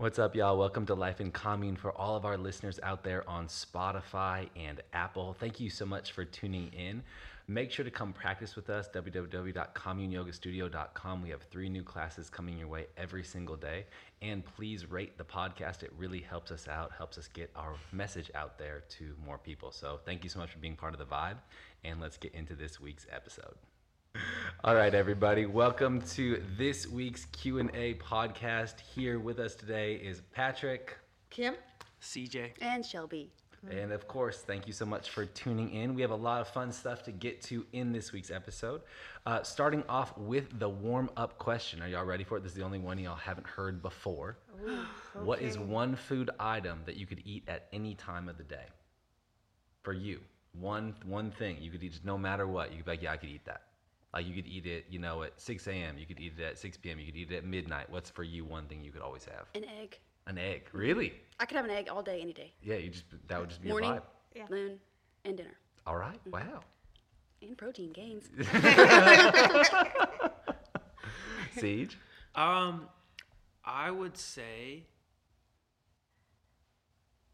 What's up, y'all? Welcome to Life in Commune for all of our listeners out there on Spotify and Apple. Thank you so much for tuning in. Make sure to come practice with us, www.communeyogastudio.com. We have three new classes coming your way every single day. And please rate the podcast. It really helps us out, helps us get our message out there to more people. So thank you so much for being part of the vibe. And let's get into this week's episode. All right, everybody. Welcome to this week's Q&A podcast. Here with us today is Patrick. Kim? CJ. And Shelby. And of course, thank you so much for tuning in. We have a lot of fun stuff to get to in this week's episode. Uh, starting off with the warm up question. Are y'all ready for it? This is the only one y'all haven't heard before. What is one food item that you could eat at any time of the day? For you, one one thing you could eat just no matter what. You could be like, yeah, I could eat that. Like you could eat it, you know, at 6 a.m. You could eat it at 6 p.m. You could eat it at midnight. What's for you one thing you could always have? An egg. An egg. Really? I could have an egg all day, any day. Yeah. You just that would just be Morning, your vibe. Yeah. noon, and dinner. All right. Wow. And protein gains. CJ. Um, I would say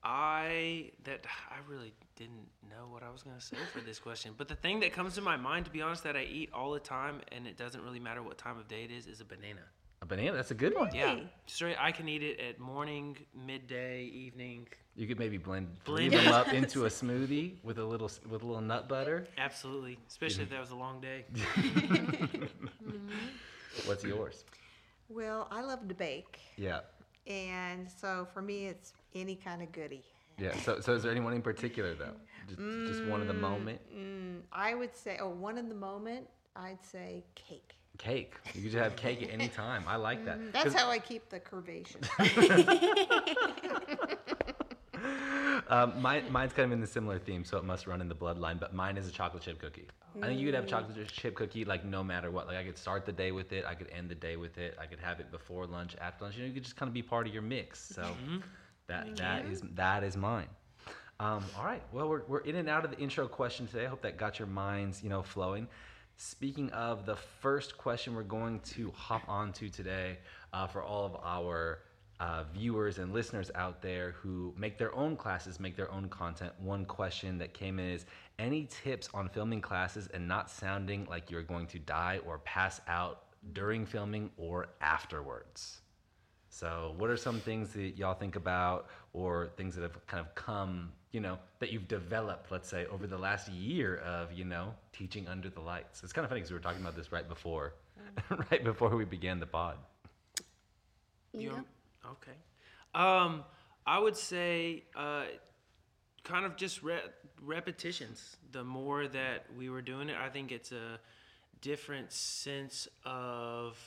I that I really didn't know what I was gonna say for this question, but the thing that comes to my mind, to be honest, that I eat all the time, and it doesn't really matter what time of day it is, is a banana. A banana. That's a good one. Yeah, Hey. straight. I can eat it at morning, midday, evening. You could maybe blend, blend Blend them up into a smoothie with a little with a little nut butter. Absolutely, especially if that was a long day. What's yours? Well, I love to bake. Yeah. And so for me, it's any kind of goodie. Yeah. So so is there anyone in particular though? Just, just one in the moment. Mm, I would say, oh, one in the moment, I'd say cake. Cake. You could just have cake at any time. I like that. That's how I keep the curvaceous. um, mine, mine's kind of in the similar theme, so it must run in the bloodline. But mine is a chocolate chip cookie. I think you could have chocolate chip cookie like no matter what. Like I could start the day with it. I could end the day with it. I could have it before lunch, after lunch. You know, you could just kind of be part of your mix. So that that is that is mine. Um, all right. Well, we're, we're in and out of the intro question today. I hope that got your minds, you know, flowing. Speaking of the first question, we're going to hop onto today uh, for all of our uh, viewers and listeners out there who make their own classes, make their own content. One question that came in is any tips on filming classes and not sounding like you're going to die or pass out during filming or afterwards? So, what are some things that y'all think about, or things that have kind of come, you know, that you've developed, let's say, over the last year of, you know, teaching under the lights? It's kind of funny because we were talking about this right before, right before we began the pod. You know? Okay. Um, I would say uh, kind of just re- repetitions. The more that we were doing it, I think it's a different sense of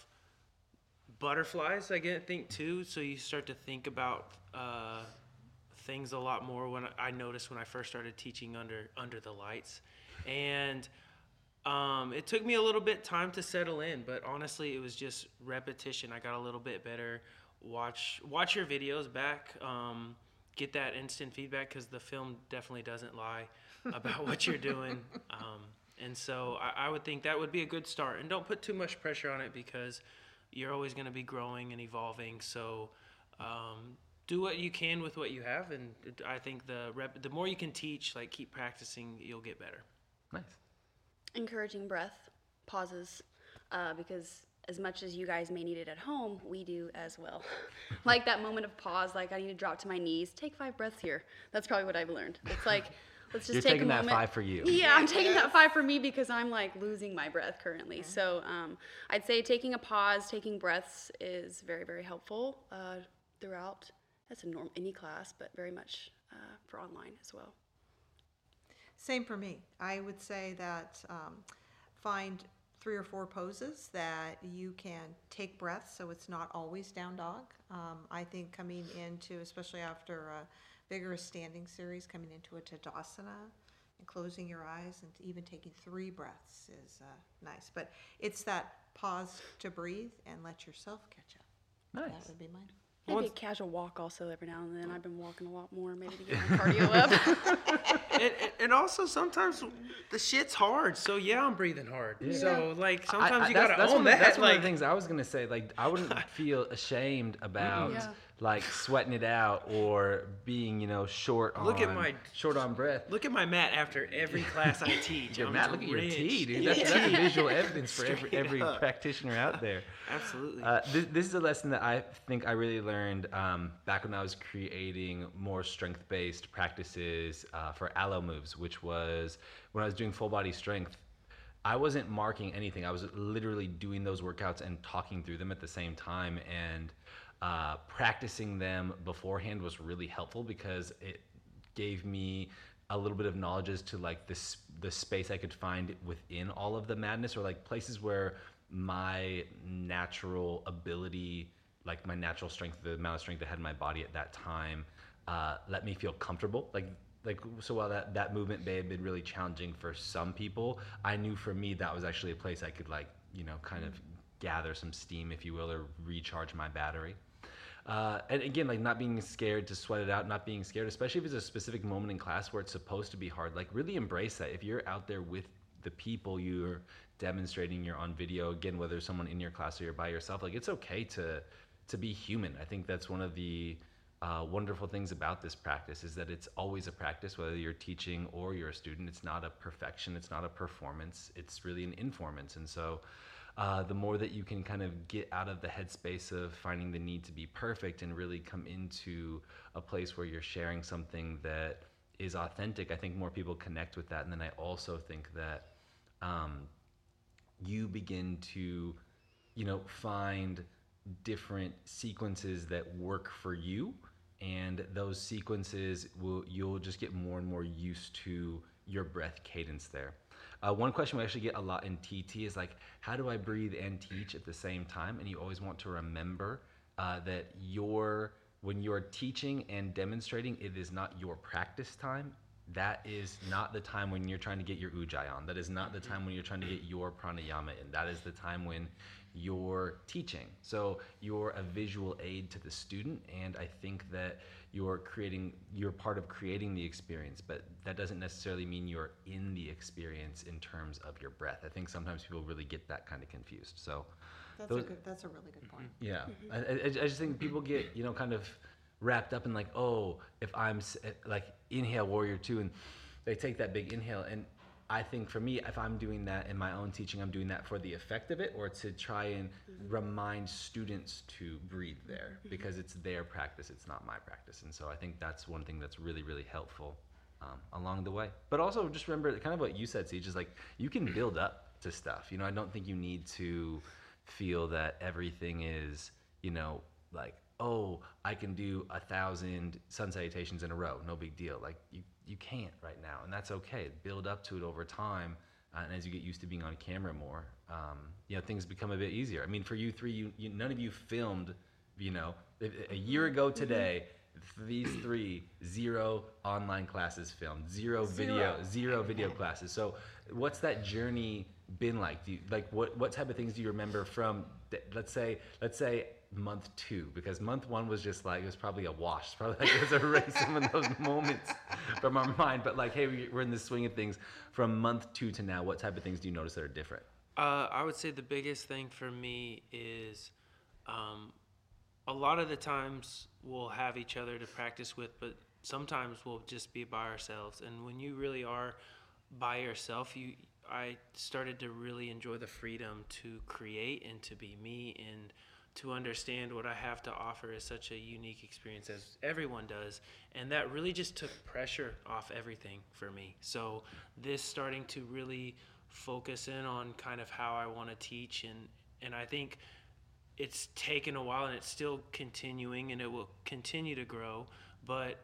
butterflies. I get think too. So you start to think about uh, things a lot more. When I, I noticed when I first started teaching under under the lights, and um, it took me a little bit time to settle in, but honestly, it was just repetition. I got a little bit better. Watch watch your videos back. Um, get that instant feedback because the film definitely doesn't lie about what you're doing. Um, and so I, I would think that would be a good start. And don't put too much pressure on it because you're always going to be growing and evolving. So um, do what you can with what you have, and I think the rep- the more you can teach, like keep practicing, you'll get better. Nice. Encouraging breath, pauses, uh, because as much as you guys may need it at home, we do as well. like that moment of pause, like I need to drop to my knees, take five breaths here. That's probably what I've learned. It's like, let's just You're take taking a that moment. five for you. Yeah, I'm taking that five for me because I'm like losing my breath currently. So um, I'd say taking a pause, taking breaths is very, very helpful uh, throughout. That's a norm any class, but very much uh, for online as well. Same for me. I would say that um, find three or four poses that you can take breaths so it's not always down dog. Um, I think coming into, especially after a vigorous standing series, coming into a Tadasana and closing your eyes and even taking three breaths is uh, nice. But it's that pause to breathe and let yourself catch up. Nice. That would be mine. Maybe a casual walk also every now and then. I've been walking a lot more, maybe to get my cardio up. and, and- and also sometimes the shit's hard. So yeah, I'm breathing hard. So like sometimes I- I- you gotta that's own one of, that. That's one of the things I was gonna say. Like, I wouldn't feel ashamed about Yeah. Like sweating it out or being, you know, short on Look at my- short on breath. Look at my mat after every class I teach. Your I'm Matt, look at your tea, dude. That's, that's a visual evidence for every, every up. practitioner out there. Absolutely. Uh, this, this is a lesson that I think I really learned um, back when I was creating more strength based practices uh, for Alo Moves, which was when I was doing full body strength. I wasn't marking anything. I was literally doing those workouts and talking through them at the same time. And uh, practicing them beforehand was really helpful because it gave me a little bit of knowledge as to like this the space I could find within all of the madness or like places where my natural ability like my natural strength the amount of strength I had in my body at that time uh, let me feel comfortable. Like like so while that that movement may have been really challenging for some people I knew for me that was actually a place I could like you know kind of gather some steam if you will or recharge my battery uh, and again, like not being scared to sweat it out, not being scared, especially if it's a specific moment in class where it's supposed to be hard. Like really embrace that. If you're out there with the people you're demonstrating, you're on video. Again, whether someone in your class or you're by yourself, like it's okay to to be human. I think that's one of the uh, wonderful things about this practice is that it's always a practice, whether you're teaching or you're a student. It's not a perfection. It's not a performance. It's really an informance. And so uh, the more that you can kind of get out of the headspace of finding the need to be perfect and really come into a place where you're sharing something that is authentic, I think more people connect with that. And then I also think that um, you begin to, you know, find different sequences that work for you and those sequences will you'll just get more and more used to your breath cadence there uh, one question we actually get a lot in tt is like how do i breathe and teach at the same time? And you always want to remember uh, that your when you're teaching and demonstrating it is not your practice time. That is not the time when you're trying to get your ujjayi on. That is not the time when you're trying to get your pranayama in. That is the time when you're teaching. So you're a visual aid to the student and i think that you're creating you're part of creating the experience but that doesn't necessarily mean you're in the experience in terms of your breath. I think sometimes people really get that kind of confused. So That's a good, that's a really good point. yeah, I, I, I just think people get you know kind of wrapped up in like, oh, if I'm eh, like inhale warrior two, and they take that big inhale, and I think for me, if I'm doing that in my own teaching, I'm doing that for the effect of it, or to try and remind students to breathe there because it's their practice, it's not my practice, and so I think that's one thing that's really really helpful um, along the way. But also just remember, kind of what you said, CJ, is like you can build up to stuff. You know, I don't think you need to feel that everything is, you know, like, oh, I can do a thousand sun salutations in a row, no big deal. Like you, you can't right now, and that's okay. Build up to it over time, uh, and as you get used to being on camera more, um, you know, things become a bit easier. I mean, for you three, you, you none of you filmed, you know, a- a year ago today. These three, zero online classes filmed, zero video, zero video classes. So, what's that journey been like? Do you, like what what type of things do you remember from? Let's say let's say month two, because month one was just like it was probably a wash. Probably like it was erased some of those moments from our mind. But like, hey, we- we're in the swing of things. From month two to now, what type of things do you notice that are different? Uh, I would say the biggest thing for me is um, a lot of the times we'll have each other to practice with, but sometimes we'll just be by ourselves. And when you really are by yourself, you I started to really enjoy the freedom to create and to be me and to understand what I have to offer is such a unique experience as everyone does. And that really just took pressure off everything for me. So this starting to really focus in on kind of how I want to teach and and I think it's taken a while and it's still continuing and it will continue to grow, but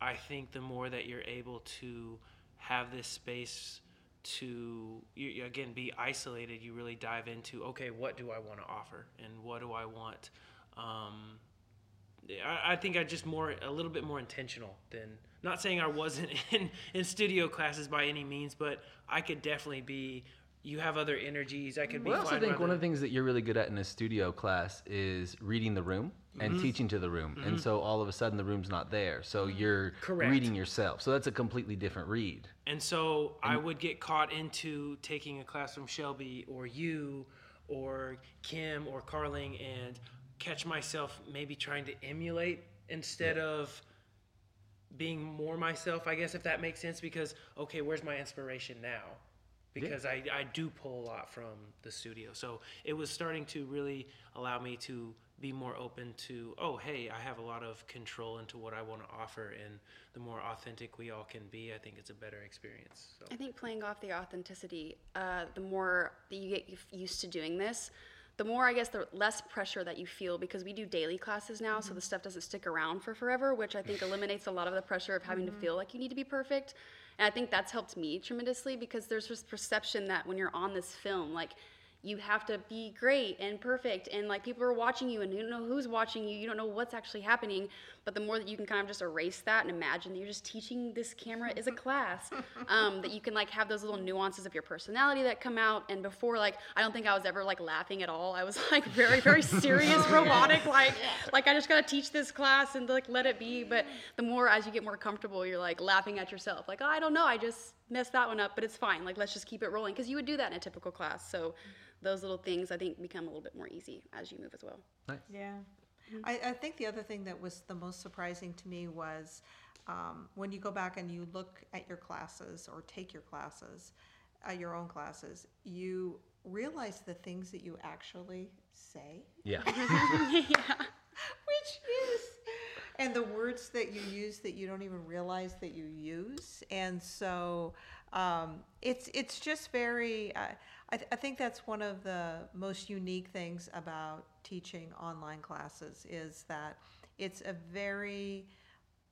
I think the more that you're able to have this space to you, again be isolated, you really dive into okay, what do I want to offer and what do I want. Um, I, I think I just more a little bit more intentional than not saying I wasn't in in studio classes by any means, but I could definitely be. You have other energies. I could be. I also think one of the things that you're really good at in a studio class is reading the room and Mm-hmm. teaching to the room. And so all of a sudden the room's not there. So you're Correct. reading yourself. So that's a completely different read. And so I would get caught into taking a class from Shelby or you or Kim or Carling, and catch myself maybe trying to emulate instead of being more myself, I guess, if that makes sense. Because, okay, where's my inspiration now? Because I, I do pull a lot from the studio. So it was starting to really allow me to be more open to, oh, hey, I have a lot of control into what I want to offer. And the more authentic we all can be, I think it's a better experience. So. I think playing off the authenticity, uh, the more that you get used to doing this, the more I guess the less pressure that you feel because we do daily classes now, so the stuff doesn't stick around for forever, which I think eliminates a lot of the pressure of having to feel like you need to be perfect. And I think that's helped me tremendously because there's this perception that when you're on this film, like you have to be great and perfect and like people are watching you and you don't know who's watching you you don't know what's actually happening but the more that you can kind of just erase that and imagine that you're just teaching this camera as a class um, that you can like have those little nuances of your personality that come out and before like i don't think i was ever like laughing at all i was like very very serious robotic like like i just gotta teach this class and like let it be but the more as you get more comfortable you're like laughing at yourself like oh, i don't know i just messed that one up but it's fine like let's just keep it rolling because you would do that in a typical class so those little things I think become a little bit more easy as you move as well. Nice. Yeah. I, I think the other thing that was the most surprising to me was um, when you go back and you look at your classes or take your classes, uh, your own classes, you realize the things that you actually say, Yeah. which is, and the words that you use that you don't even realize that you use. And so um, it's it's just very. Uh, I, th- I think that's one of the most unique things about teaching online classes is that it's a very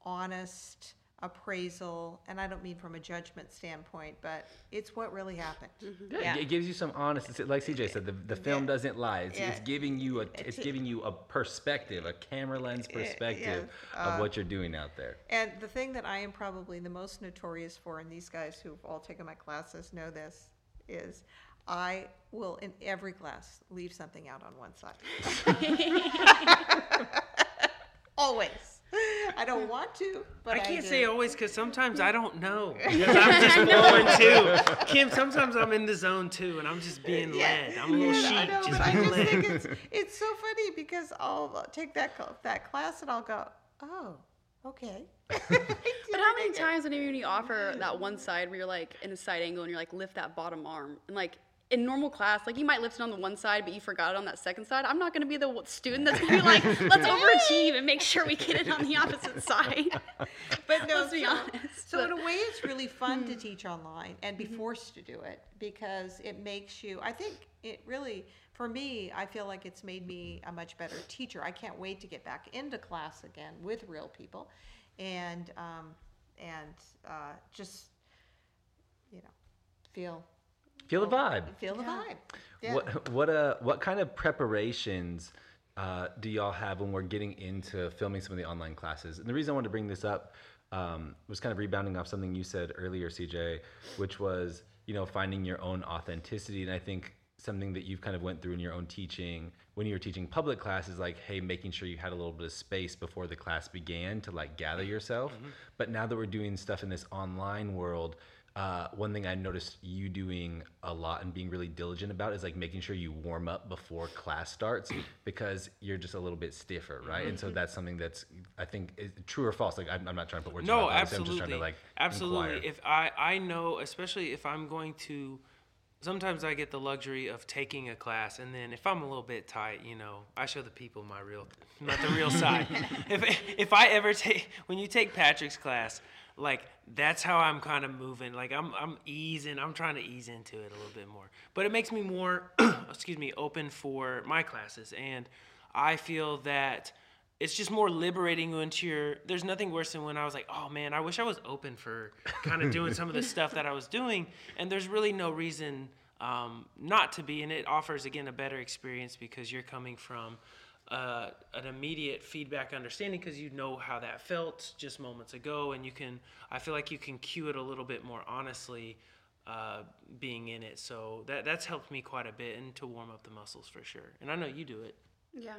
honest appraisal, and I don't mean from a judgment standpoint, but it's what really happened. Yeah, Yeah. It gives you some honesty. Like CJ said, the, the film Yeah. doesn't lie. It's, Yeah. it's giving you a it's, It's- giving you a perspective, a camera lens Yeah, yeah. perspective Uh, of what you're doing out there. And the thing that I am probably the most notorious for, and these guys who've all taken my classes know this, is I will in every class leave something out on one side. Always. I don't want to, but I I, can't do. say always because sometimes I don't know because I'm just flowing too. Kim, sometimes I'm in the zone too, and I'm just being led. I'm a little Yeah, I sheep, know, just but I just led. think it's it's so funny because I'll take that cl- that class and I'll go, oh, okay. But how many times when you offer that mm. one side where you're like in a side angle and you're like lift that bottom arm and like in normal class, like you might lift it on the one side, but you forgot it on that second side. I'm not going to be the student that's going to be like, let's overachieve and make sure we get it on the opposite side. But no, Let's be so, honest, so but- in a way, it's really fun to teach online and be forced to do it because it makes you. I think it really, for me, I feel like it's made me a much better teacher. I can't wait to get back into class again with real people, and um, and uh, just you know feel Feel the vibe. feel the Yeah. vibe. Yeah. What what uh what kind of preparations uh, do y'all have when we're getting into filming some of the online classes? And the reason I wanted to bring this up um, was kind of rebounding off something you said earlier, CJ, which was you know finding your own authenticity. And I think something that you've kind of went through in your own teaching when you were teaching public classes, like hey, making sure you had a little bit of space before the class began to like gather yourself. But now that we're doing stuff in this online world. Uh, one thing I noticed you doing a lot and being really diligent about is like making sure you warm up before class starts because you're just a little bit stiffer, right? And so that's something that's I think is true or false. Like I'm, I'm not trying to put words. in No, your mouth, absolutely, I'm just trying to like absolutely. inquire. If I I know, especially if I'm going to, sometimes I get the luxury of taking a class, and then if I'm a little bit tight, you know, I show the people my real, not the real side. If if I ever take when you take Patrick's class. Like that's how I'm kind of moving. Like I'm I'm easing. I'm trying to ease into it a little bit more. But it makes me more, excuse me, open for my classes, and I feel that it's just more liberating once you're there's nothing worse than when i was like oh man i wish i was open for kind of doing some of the stuff that i was doing and there's really no reason um, not to be and it offers again a better experience because you're coming from uh, an immediate feedback understanding because you know how that felt just moments ago and you can i feel like you can cue it a little bit more honestly uh, being in it so that that's helped me quite a bit and to warm up the muscles for sure and i know you do it Yeah.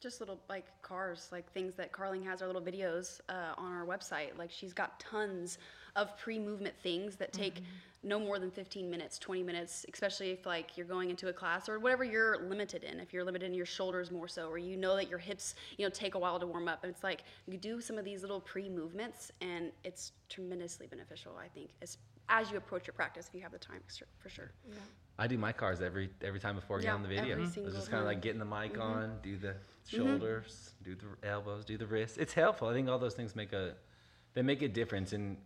just little like CARs, like things that Carling has our little videos uh, on our website. Like she's got tons of pre-movement things that take mm-hmm. no more than 15 minutes, 20 minutes, especially if like you're going into a class or whatever you're limited in. If you're limited in your shoulders more so, or you know that your hips, you know, take a while to warm up. And it's like you do some of these little pre-movements, and it's tremendously beneficial. I think as as you approach your practice, if you have the time, for sure. yeah. I do my CARs every every time before I get on the video. every mm-hmm. It's just kind of like getting the mic mm-hmm. on, do the shoulders, do the elbows, do the wrists. It's helpful. I think all those things make a they make a difference. And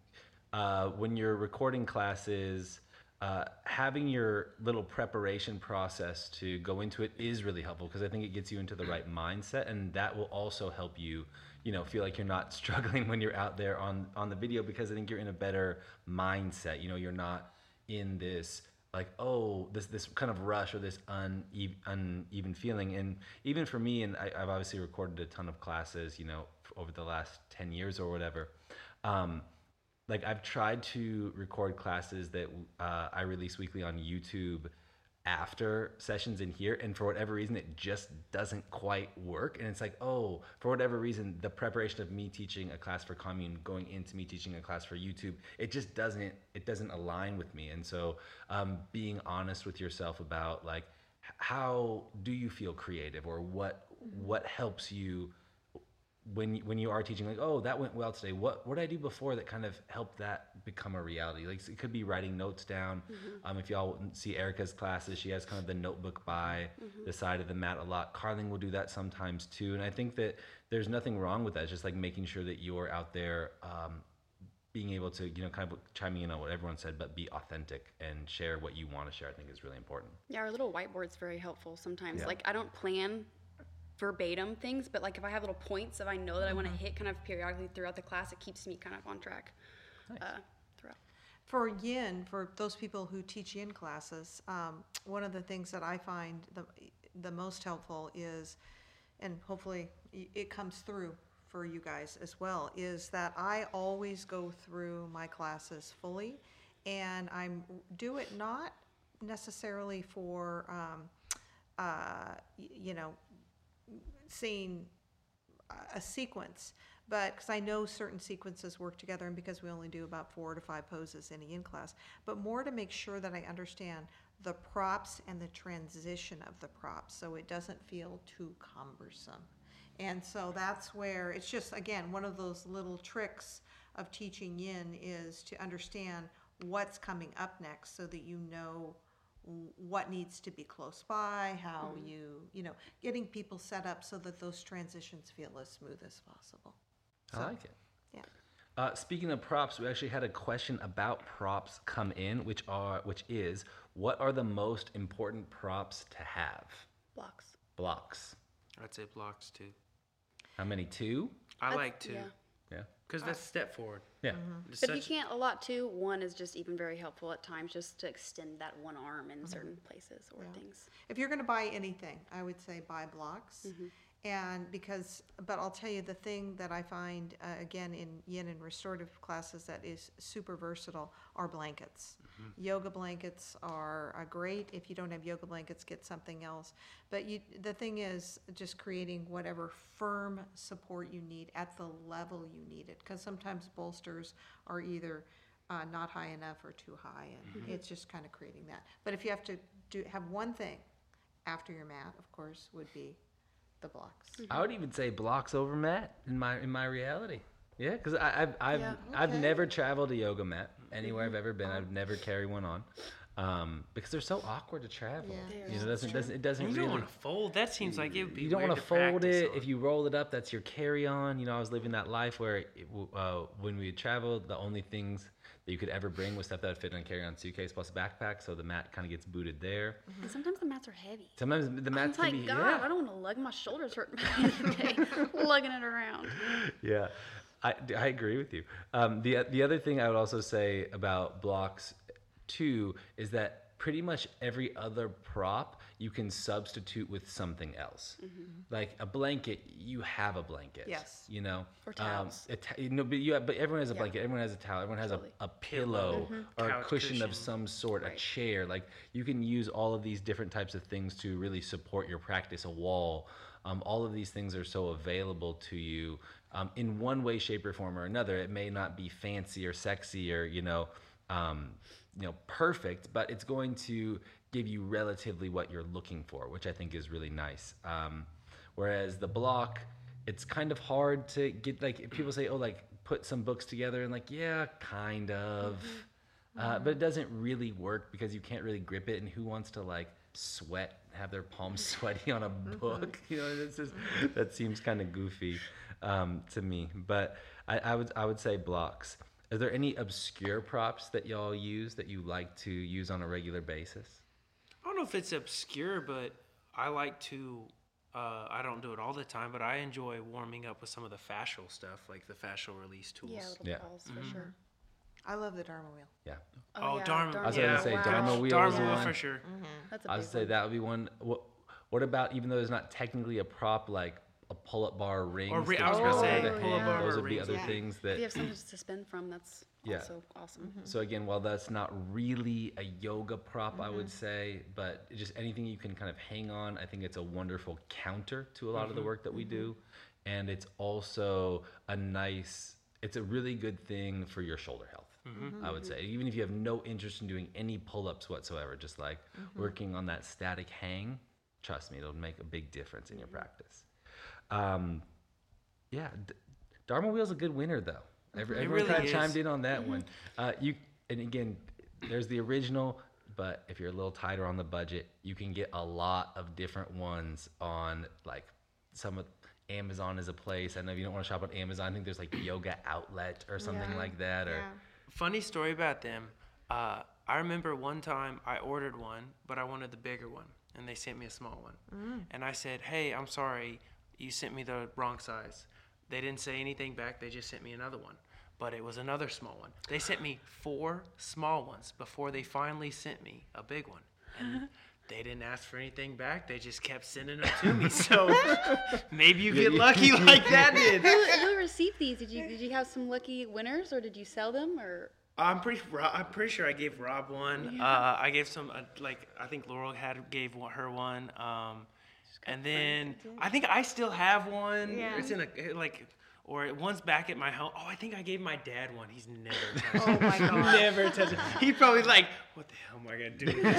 uh, when you're recording classes, uh, having your little preparation process to go into it is really helpful because I think it gets you into the right mindset, and that will also help you, you know, feel like you're not struggling when you're out there on on the video because I think you're in a better mindset. You know, you're not in this like oh this this kind of rush or this uneven, uneven feeling and even for me and I, i've obviously recorded a ton of classes you know over the last 10 years or whatever um, like i've tried to record classes that uh, i release weekly on youtube after sessions in here and for whatever reason it just doesn't quite work. And it's like oh for whatever reason the preparation of me teaching a class for commune going into me teaching a class for youtube it just doesn't it doesn't align with me. And so um, being honest with yourself about like how do you feel creative or what what helps you when you- when you are teaching like oh that went well today. What what did i do before that kind of helped that become a reality? Like it could be writing notes down. Um, if y'all see erica's classes she has kind of the notebook by the side of the mat a lot. Carling will do that sometimes too. And i think that there's nothing wrong with that. It's just like making sure that you're out there um, being able to you know kind of chiming in on what everyone said but be authentic and share what you want to share i think is really important. Yeah, our little whiteboard's very helpful sometimes. Yeah. Like I don't plan verbatim things, but like if I have little points that I know that I want to hit kind of periodically throughout the class, it keeps me kind of on track uh, throughout. For yin, for those people who teach yin classes, um, one of the things that I find the, the most helpful is, and hopefully it comes through for you guys as well, is that I always go through my classes fully, and I'm do it not necessarily for, um, uh, you know, seeing a- sequence, but because I know certain sequences work together, and because we only do about four to five poses in a yin class, but more to make sure that I understand the props and the transition of the props, so it doesn't feel too cumbersome. And so that's where it's just again one of those little tricks of teaching yin is to understand what's coming up next, so that you know what needs to be close by, how you, you know, getting people set up so that those transitions feel as smooth as possible. i So, like it Yeah. Uh, speaking of props, we actually had a question about props come in, which are which is what are the most important props to have? Blocks. Blocks. I'd say blocks too. How many? Two. I That's- like two yeah. Yeah. because that's a step forward. Yeah. It's But if you can't a lot too, one is just even very helpful at times just to extend that one arm in mm-hmm. certain places or Yeah. things. If you're gonna buy anything, I would say buy blocks. And because, but I'll tell you, the thing that I find, uh, again, in yin and restorative classes that is super versatile are blankets. Yoga blankets are, are great. If you don't have yoga blankets, get something else. But you, the thing is just creating whatever firm support you need at the level you need it. Because sometimes bolsters are either uh, not high enough or too high, and it's just kind of creating that. But if you have to do, have one thing after your mat, of course, would be the blocks. I would even say blocks over mat in my in my reality. Yeah, because I've I've Yeah. I've never traveled a yoga mat anywhere I've ever been. I've never carry one on, um, because they're so awkward to travel. Yeah. You know, doesn't doesn't it doesn't you really. don't want to fold. That seems like it would be. you don't want want to to fold it. on. If you roll it up, that's your carry on. You know, I was living that life where it, uh, when we traveled, the only things that you could ever bring with stuff that would fit in a carry on suitcase plus a backpack. So the mat kind of gets booted there. And sometimes the mats are heavy. Sometimes the mats I'm can like, be God, yeah. I don't want to lug my shoulders hurt by the end of the day, lugging it around. yeah, I, I agree with you. Um, the the other thing I would also say about blocks too is that pretty much every other prop you can substitute with something else. Like a blanket, you have a blanket. Yes. You know. Or towels. Um, a ta- you know, but you have, but everyone has a Yeah. blanket. Everyone has a towel. Everyone has Totally. a, a pillow or a Couch cushion, of some sort, a chair. Like you can use all of these different types of things to really support your practice. A wall. Um, all of these things are so available to you um, in one way, shape, or form or another. It may not be fancy or sexy or you know, um, you know, perfect, but it's going to give you relatively what you're looking for, which I think is really nice. Um, whereas the block, it's kind of hard to get. Like people say, "Oh, like put some books together," and like, yeah, kind of. Uh, but it doesn't really work because you can't really grip it, and who wants to like sweat, have their palms sweaty on a book? You know, it's just that seems kind of goofy um, to me. But I, I would I would say blocks. Are there any obscure props that y'all use that you like to use on a regular basis? I don't know if it's obscure, but I like to. Uh, I don't do it all the time, but I enjoy warming up with some of the fascial stuff, like the fascial release tools. Yeah, little Yeah. balls for sure. I love the Dharma wheel. Yeah, Oh, yeah, Dharma- I was Yeah, gonna say wow. Dharma wheel Dharma is wheel one. for sure. That's a I big would say that would be one. What What about even though there's not technically a prop like a pull-up bar ring? Or ri- sticks I was gonna say pull-up bar Those would be rings. other Yeah. things If you have something to spin from, that's Yeah. also awesome. Mm-hmm. So again, while that's not really a yoga prop, I Mm-hmm. would say, but just anything you can kind of hang on, I think it's a wonderful counter to a lot of the mm-hmm. work that we do, mm-hmm. and it's also a nice. It's a really good thing for your shoulder health. I would say, even if you have no interest in doing any pull-ups whatsoever, just like working on that static hang, trust me, it'll make a big difference in your practice. Um, yeah, D- Dharma Wheel's a good winner though. Every, everyone really kind of chimed in on that one. Uh, you and again, there's the original, but if you're a little tighter on the budget, you can get a lot of different ones on like some of Amazon is a place. I know if you don't want to shop on Amazon, I think there's like Yoga Outlet or something Yeah. like that. Or Yeah. Funny story about them. Uh, I remember one time I ordered one, but I wanted the bigger one, and they sent me a small one. And I said, "Hey, I'm sorry, you sent me the wrong size." They didn't say anything back. They just sent me another one, but it was another small one. They sent me four small ones before they finally sent me a big one. And they didn't ask for anything back. They just kept sending them to me. So maybe you get lucky like that did. who, who received these? Did you did you have some lucky winners, or did you sell them, or I'm pretty. I'm pretty sure I gave Rob one. Uh, I gave some. Uh, like I think Laurel had gave her one. Um, and then I think I still have one. Yeah. It's in a like, or one's back at my home. Oh, I think I gave my dad one. He's never touched Oh it. my god. Never touched it. He probably like, what the hell am I gonna do with this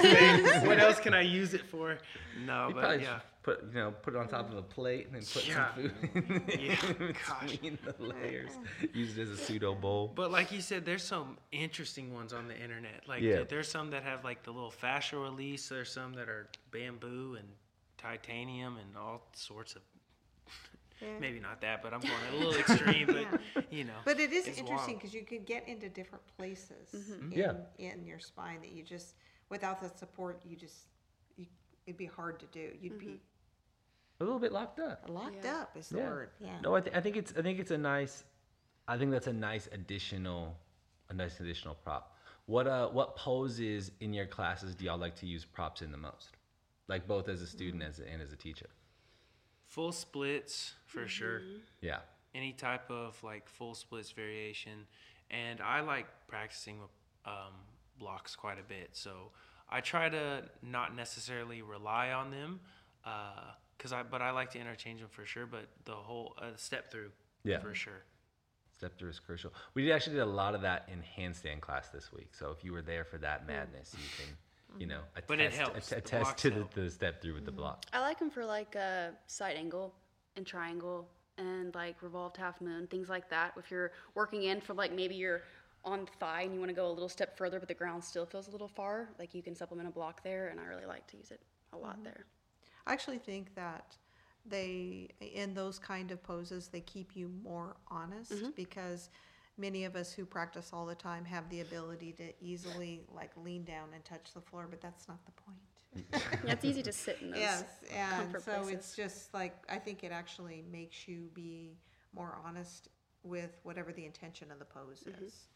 thing? what else can I use it for? No, you but yeah. put you know put it on top of a plate and then put Yeah. some food in Yeah, gosh. between the layers. Use it as a pseudo bowl. But like you said, there's some interesting ones on the internet. Like Yeah. there's some that have like the little fascia release. There's some that are bamboo and titanium and all sorts of. Yeah. Maybe not that, but I'm going a little extreme. But you know. But it is interesting because you could get into different places in, Yeah. in your spine that you just, without the support, you just, you, it'd be hard to do. You'd be A little bit locked up. locked Yeah. up is the Yeah. word. Yeah. No, I, th- I think it's I think it's a nice, I think that's a nice additional, a nice additional prop. What uh what poses in your classes do y'all like to use props in the most? Like both as a student as and as a teacher. full splits for sure. Yeah. Any type of like full splits variation, and I like practicing with um, blocks quite a bit. So I try to not necessarily rely on them, because I but I like to interchange them for sure. But the whole uh, step through, Yeah. for sure. Step through is crucial. We did actually did a lot of that in handstand class this week. So if you were there for that madness, you can, you know, attest, But it helps. att- The attest to the, the step through with the mm-hmm. block. I like them for like a side angle and triangle and like revolved half moon, things like that. If you're working in for like maybe you're on thigh and you want to go a little step further, but the ground still feels a little far, like you can supplement a block there, and I really like to use it a lot mm-hmm. there. I actually think that they, in those kind of poses, they keep you more honest because many of us who practice all the time have the ability to easily like lean down and touch the floor, but that's not the point. Yeah, it's easy to sit in those. Yes, and comfort so it's just like, I think it actually makes you be more honest with whatever the intention of the pose mm-hmm. is.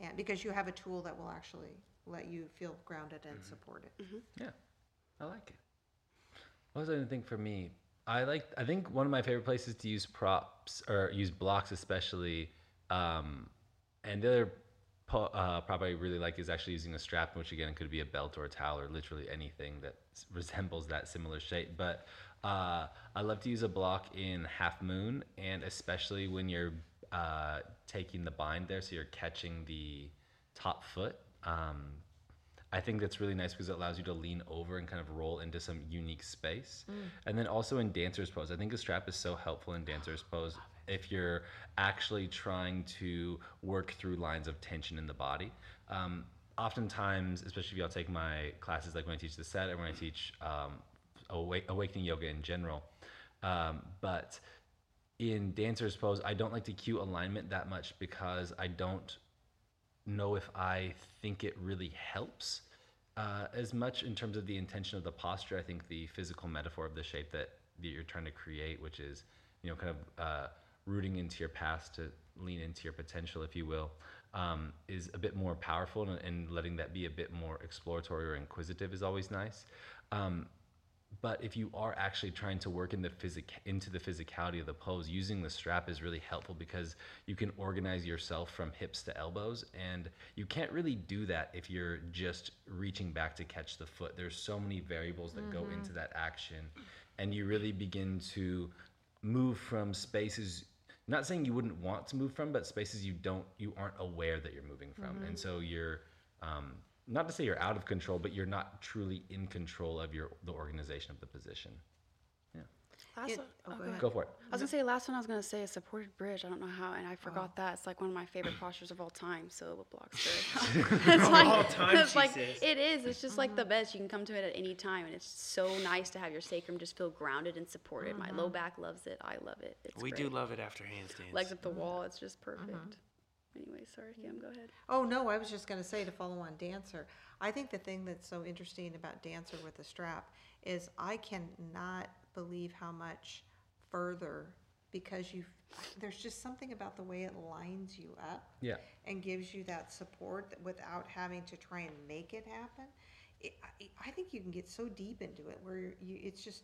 And, because you have a tool that will actually let you feel grounded and mm-hmm. supported. Mm-hmm. Yeah, I like it. What was I gonna think for me? I like. I think one of my favorite places to use props or use blocks, especially, um, and the other po- uh, prop I really like is actually using a strap, which again could be a belt or a towel or literally anything that s- resembles that similar shape. But uh, I love to use a block in half moon, and especially when you're uh, taking the bind there, so you're catching the top foot. Um, I think that's really nice because it allows you to lean over and kind of roll into some unique space. And then also in dancer's pose, I think a strap is so helpful in dancer's pose if you're actually trying to work through lines of tension in the body. Um, oftentimes, especially if y'all take my classes, like when I teach the set and when I teach um, awake, awakening yoga in general, um, but in dancer's pose, I don't like to cue alignment that much because I don't know if I think it really helps uh, as much in terms of the intention of the posture. I think the physical metaphor of the shape that, that you're trying to create, which is, you know, kind of uh, rooting into your past to lean into your potential, if you will, um, is a bit more powerful and, and letting that be a bit more exploratory or inquisitive is always nice. Um, but if you are actually trying to work in the physic into the physicality of the pose, using the strap is really helpful because you can organize yourself from hips to elbows, and you can't really do that if you're just reaching back to catch the foot. There's so many variables that go into that action, and you really begin to move from spaces. Not saying you wouldn't want to move from, but spaces you don't, you aren't aware that you're moving from, and so you're. Um, not to say you're out of control, but you're not truly in control of your the organization of the position. Last It- one- oh, oh, go go ahead. Go for it. I was gonna say last one I was gonna say a supported bridge. I don't know how, and I forgot Oh. that. It's like one of my favorite postures of all time. So what blocks good? it's like, all time, it's like says. it is. It's just like Mm-hmm. the best. You can come to it at any time, and it's so nice to have your sacrum just feel grounded and supported. My Mm-hmm. low back loves it. I love it. It's we great. do love it after handstands. legs up the wall. It's just perfect. Mm-hmm. Anyway, sorry, Kim. Go ahead. Oh, no, I was just gonna say to follow on Dancer, I think the thing that's so interesting about Dancer with the strap is I cannot believe how much further, because you, there's just something about the way it lines you up. Yeah. And gives you that support that without having to try and make it happen. It, I, I think you can get so deep into it where you, it's just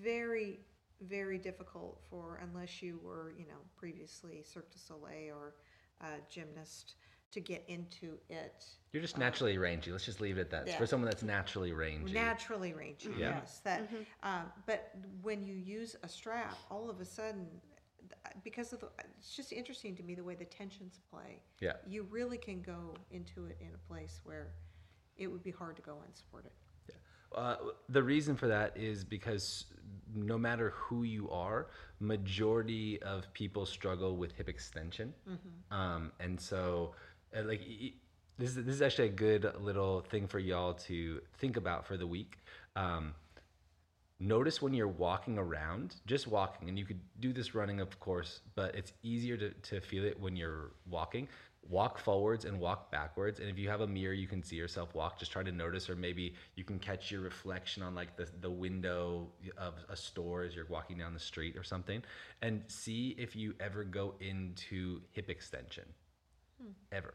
very, very difficult for, unless you were, you know, previously Cirque du Soleil or a gymnast to get into it You're just naturally rangy. Let's just leave it at that. It's Yeah. For someone that's naturally rangy. naturally rangy. Yeah. Yes, that. Um, but when you use a strap, all of a sudden, th- because of the, it's just interesting to me the way the tensions play. Yeah. You really can go into it in a place where it would be hard to go unsupported. Uh, the reason for that is because no matter who you are, majority of people struggle with hip extension, um, and so uh, like this is this is actually a good little thing for y'all to think about for the week. Um, notice when you're walking around, just walking, and you could do this running, of course, but it's easier to, to feel it when you're walking. Walk forwards and walk backwards. And if you have a mirror, you can see yourself walk. Just try to notice, or maybe you can catch your reflection on like the, the window of a store as you're walking down the street or something. And see if you ever go into hip extension. Ever.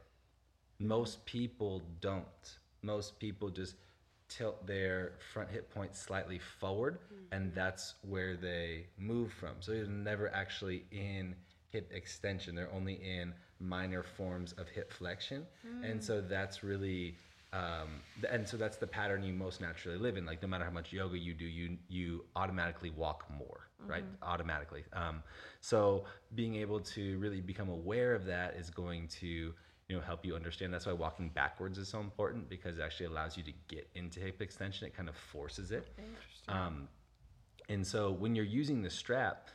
Most people don't. Most people just tilt their front hip point slightly forward, mm. and that's where they move from. So they're never actually in hip extension. They're only in minor forms of hip flexion, and mm. so that's really. Um, and so that's the pattern you most naturally live in. Like no matter how much yoga you do, you you automatically walk more, right? Automatically. Um, so being able to really become aware of that is going to you know help you understand that's why walking backwards is so important because it actually allows you to get into hip extension it kind of forces it um, and so when you're using the strap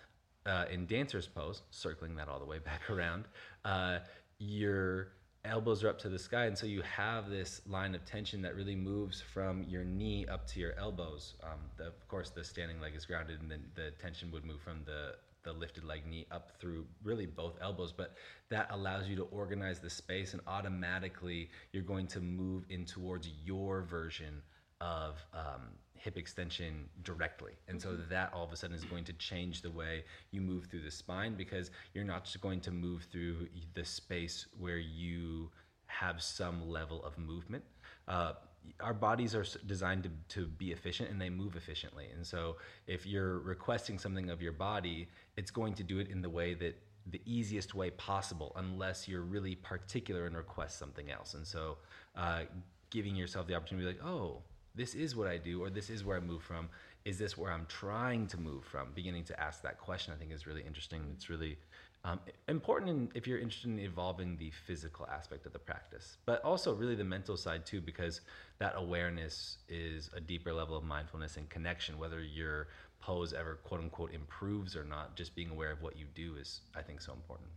uh, in dancer's pose circling that all the way back around uh, your elbows are up to the sky and so you have this line of tension that really moves from your knee up to your elbows. Um, the, of course the standing leg is grounded and then the tension would move from the the lifted leg knee up through really both elbows, but that allows you to organize the space and automatically you're going to move in towards your version of um, hip extension directly. And so that all of a sudden is going to change the way you move through the spine because you're not just going to move through the space where you have some level of movement. Uh, our bodies are designed to, to be efficient and they move efficiently. And so if you're requesting something of your body, it's going to do it in the way that the easiest way possible, unless you're really particular and request something else. And so uh, giving yourself the opportunity to be like, oh, this is what I do, or this is where I move from. Is this where I'm trying to move from? Beginning to ask that question, I think, is really interesting. It's really um, important in, if you're interested in evolving the physical aspect of the practice, but also really the mental side too, because that awareness is a deeper level of mindfulness and connection. Whether your pose ever quote unquote improves or not, just being aware of what you do is, I think, so important.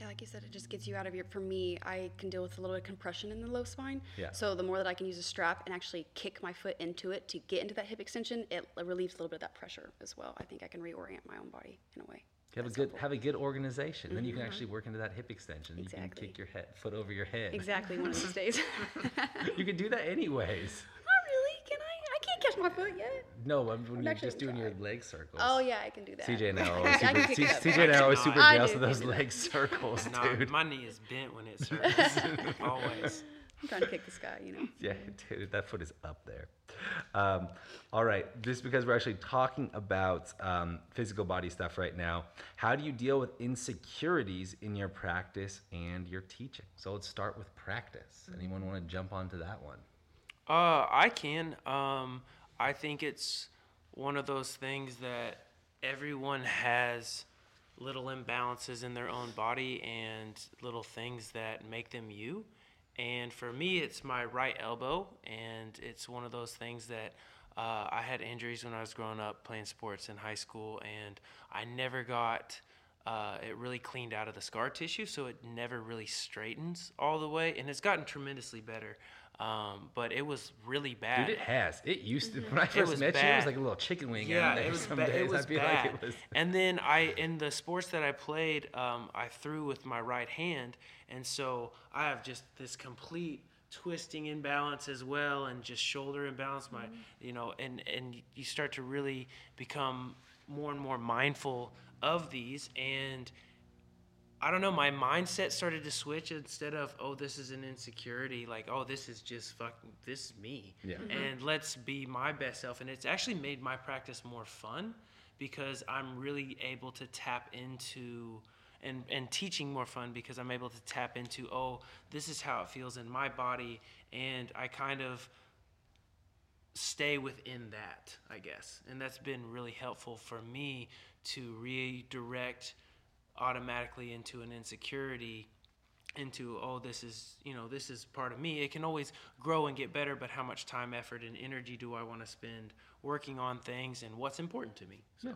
Yeah, like you said, it just gets you out of your. For me, I can deal with a little bit of compression in the low spine. Yeah. So the more that I can use a strap and actually kick my foot into it to get into that hip extension, it relieves a little bit of that pressure as well. I think I can reorient my own body in a way. Have That's a good helpful. have a good organization. Then you can mm-hmm. actually work into that hip extension. You Exactly. can kick your head foot over your head. Exactly one of these days. You can do that anyways. really. Can I? I can't catch my foot yet. No, I'm, when you're actually just doing your leg circles. Oh yeah, I can do that. CJ and I are I always super, kick C- CJ and I are always super I jealous do of those kick it up. leg circles, No, dude. my knee is bent when it circles. Always. I'm trying to kick this guy, you know. Yeah, dude, that foot is up there. Um, all right, just because we're actually talking about um, physical body stuff right now, how do you deal with insecurities in your practice and your teaching? So let's start with practice. Anyone want to jump onto that one? Uh, I can. Um, I think it's one of those things that everyone has little imbalances in their own body and little things that make them you. And for me, it's my right elbow, and it's one of those things that uh, I had injuries when I was growing up playing sports in high school, and I never got uh, it really cleaned out of the scar tissue, so it never really straightens all the way, and it's gotten tremendously better. Um, but it was really bad. Dude, it has. It used to. When I It first was met you, it was like a little chicken wing. yeah, in there it was some ba- days. it was I feel bad. like it was. And then I, in the sports that I played, um, I threw with my right hand, and so I have just this complete twisting imbalance as well, and just shoulder imbalance. My, you know, and and you start to really become more and more mindful of these and. I don't know, my mindset started to switch instead of, oh, this is an insecurity, like, oh, this is just fucking, this is me. Yeah. Mm-hmm. And let's be my best self. And it's actually made my practice more fun because I'm really able to tap into, and, and teaching more fun because I'm able to tap into, oh, this is how it feels in my body. And I kind of stay within that, I guess. And that's been really helpful for me to redirect automatically into an insecurity into oh this is you know this is part of me it can always grow and get better but how much time effort and energy do i want to spend working on things and what's important to me so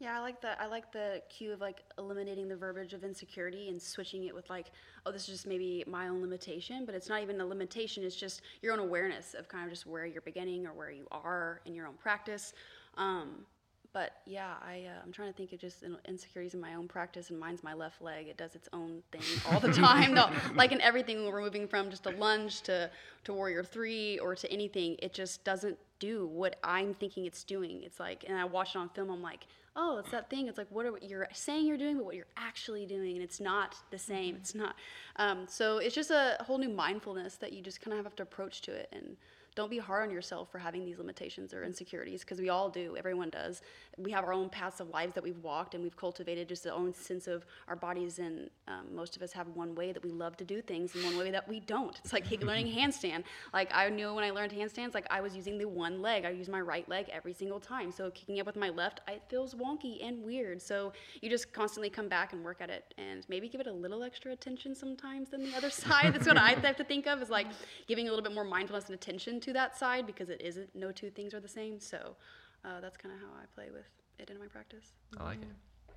Yeah, I like the I like the cue of like eliminating the verbiage of insecurity and switching it with like, oh, this is just maybe my own limitation, but it's not even a limitation. It's just your own awareness of kind of just where you're beginning or where you are in your own practice. Um, but yeah, I uh, I'm trying to think of just in- insecurities in my own practice, and mine's my left leg. It does its own thing all the time. though, like in everything, we're moving from just a lunge to to warrior three or to anything, it just doesn't do what I'm thinking it's doing. It's like, and I watch it on film. I'm like, oh, it's that thing. It's like what are, you're saying you're doing, but what you're actually doing, and it's not the same. It's not. Um, so it's just a whole new mindfulness that you just kind of have to approach to it and don't be hard on yourself for having these limitations or insecurities because we all do. Everyone does we have our own paths of lives that we've walked and we've cultivated just our own sense of our bodies and um, most of us have one way that we love to do things and one way that we don't. It's like learning handstand. Like i knew when i learned handstands like i was using the one leg. I use my right leg every single time. So kicking up with my left it feels wonky and weird. So you just constantly come back and work at it and maybe give it a little extra attention sometimes than the other side. That's what i have to think of is like giving a little bit more mindfulness and attention to that side because it isn't no two things are the same. So uh, that's kind of how i play with it in my practice I like it.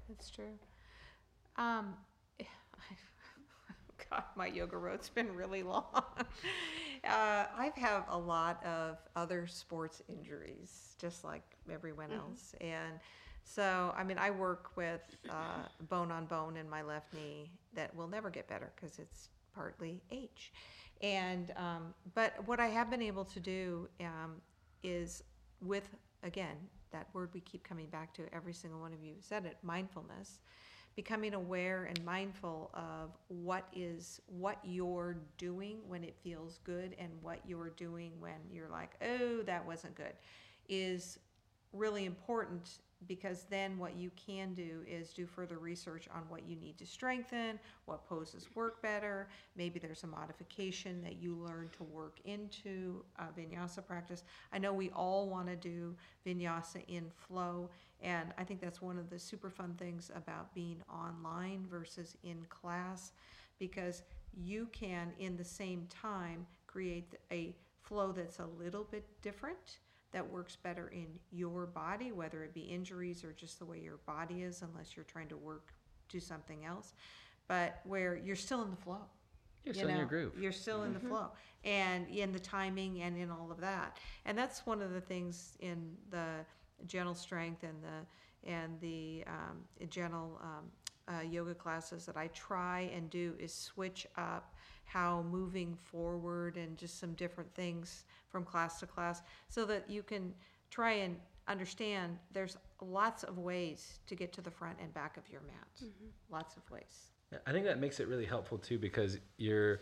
That's true. Um, God, my yoga road's been really long. uh, I have a lot of other sports injuries, just like everyone else, and so I mean, I work with uh, bone on bone in my left knee that will never get better because it's partly age. And um, but what I have been able to do um, is with again that word we keep coming back to every single one of you said it mindfulness becoming aware and mindful of what is what you're doing when it feels good and what you're doing when you're like, oh, that wasn't good, is really important because then what you can do is do further research on what you need to strengthen, what poses work better. Maybe there's a modification that you learn to work into uh, vinyasa practice. I know we all want to do vinyasa in flow, and I think that's one of the super fun things about being online versus in class because you can, in the same time, create a flow that's a little bit different that works better in your body, whether it be injuries or just the way your body is, unless you're trying to work, to something else, but where you're still in the flow. You're you still in your know, groove. You're still in the flow and in the timing and in all of that. And that's one of the things in the gentle strength and the and the um, gentle um, uh, yoga classes that I try and do is switch up how moving forward and just some different things from class to class so that you can try and understand there's lots of ways to get to the front and back of your mat. Lots of ways. I think that makes it really helpful too because you're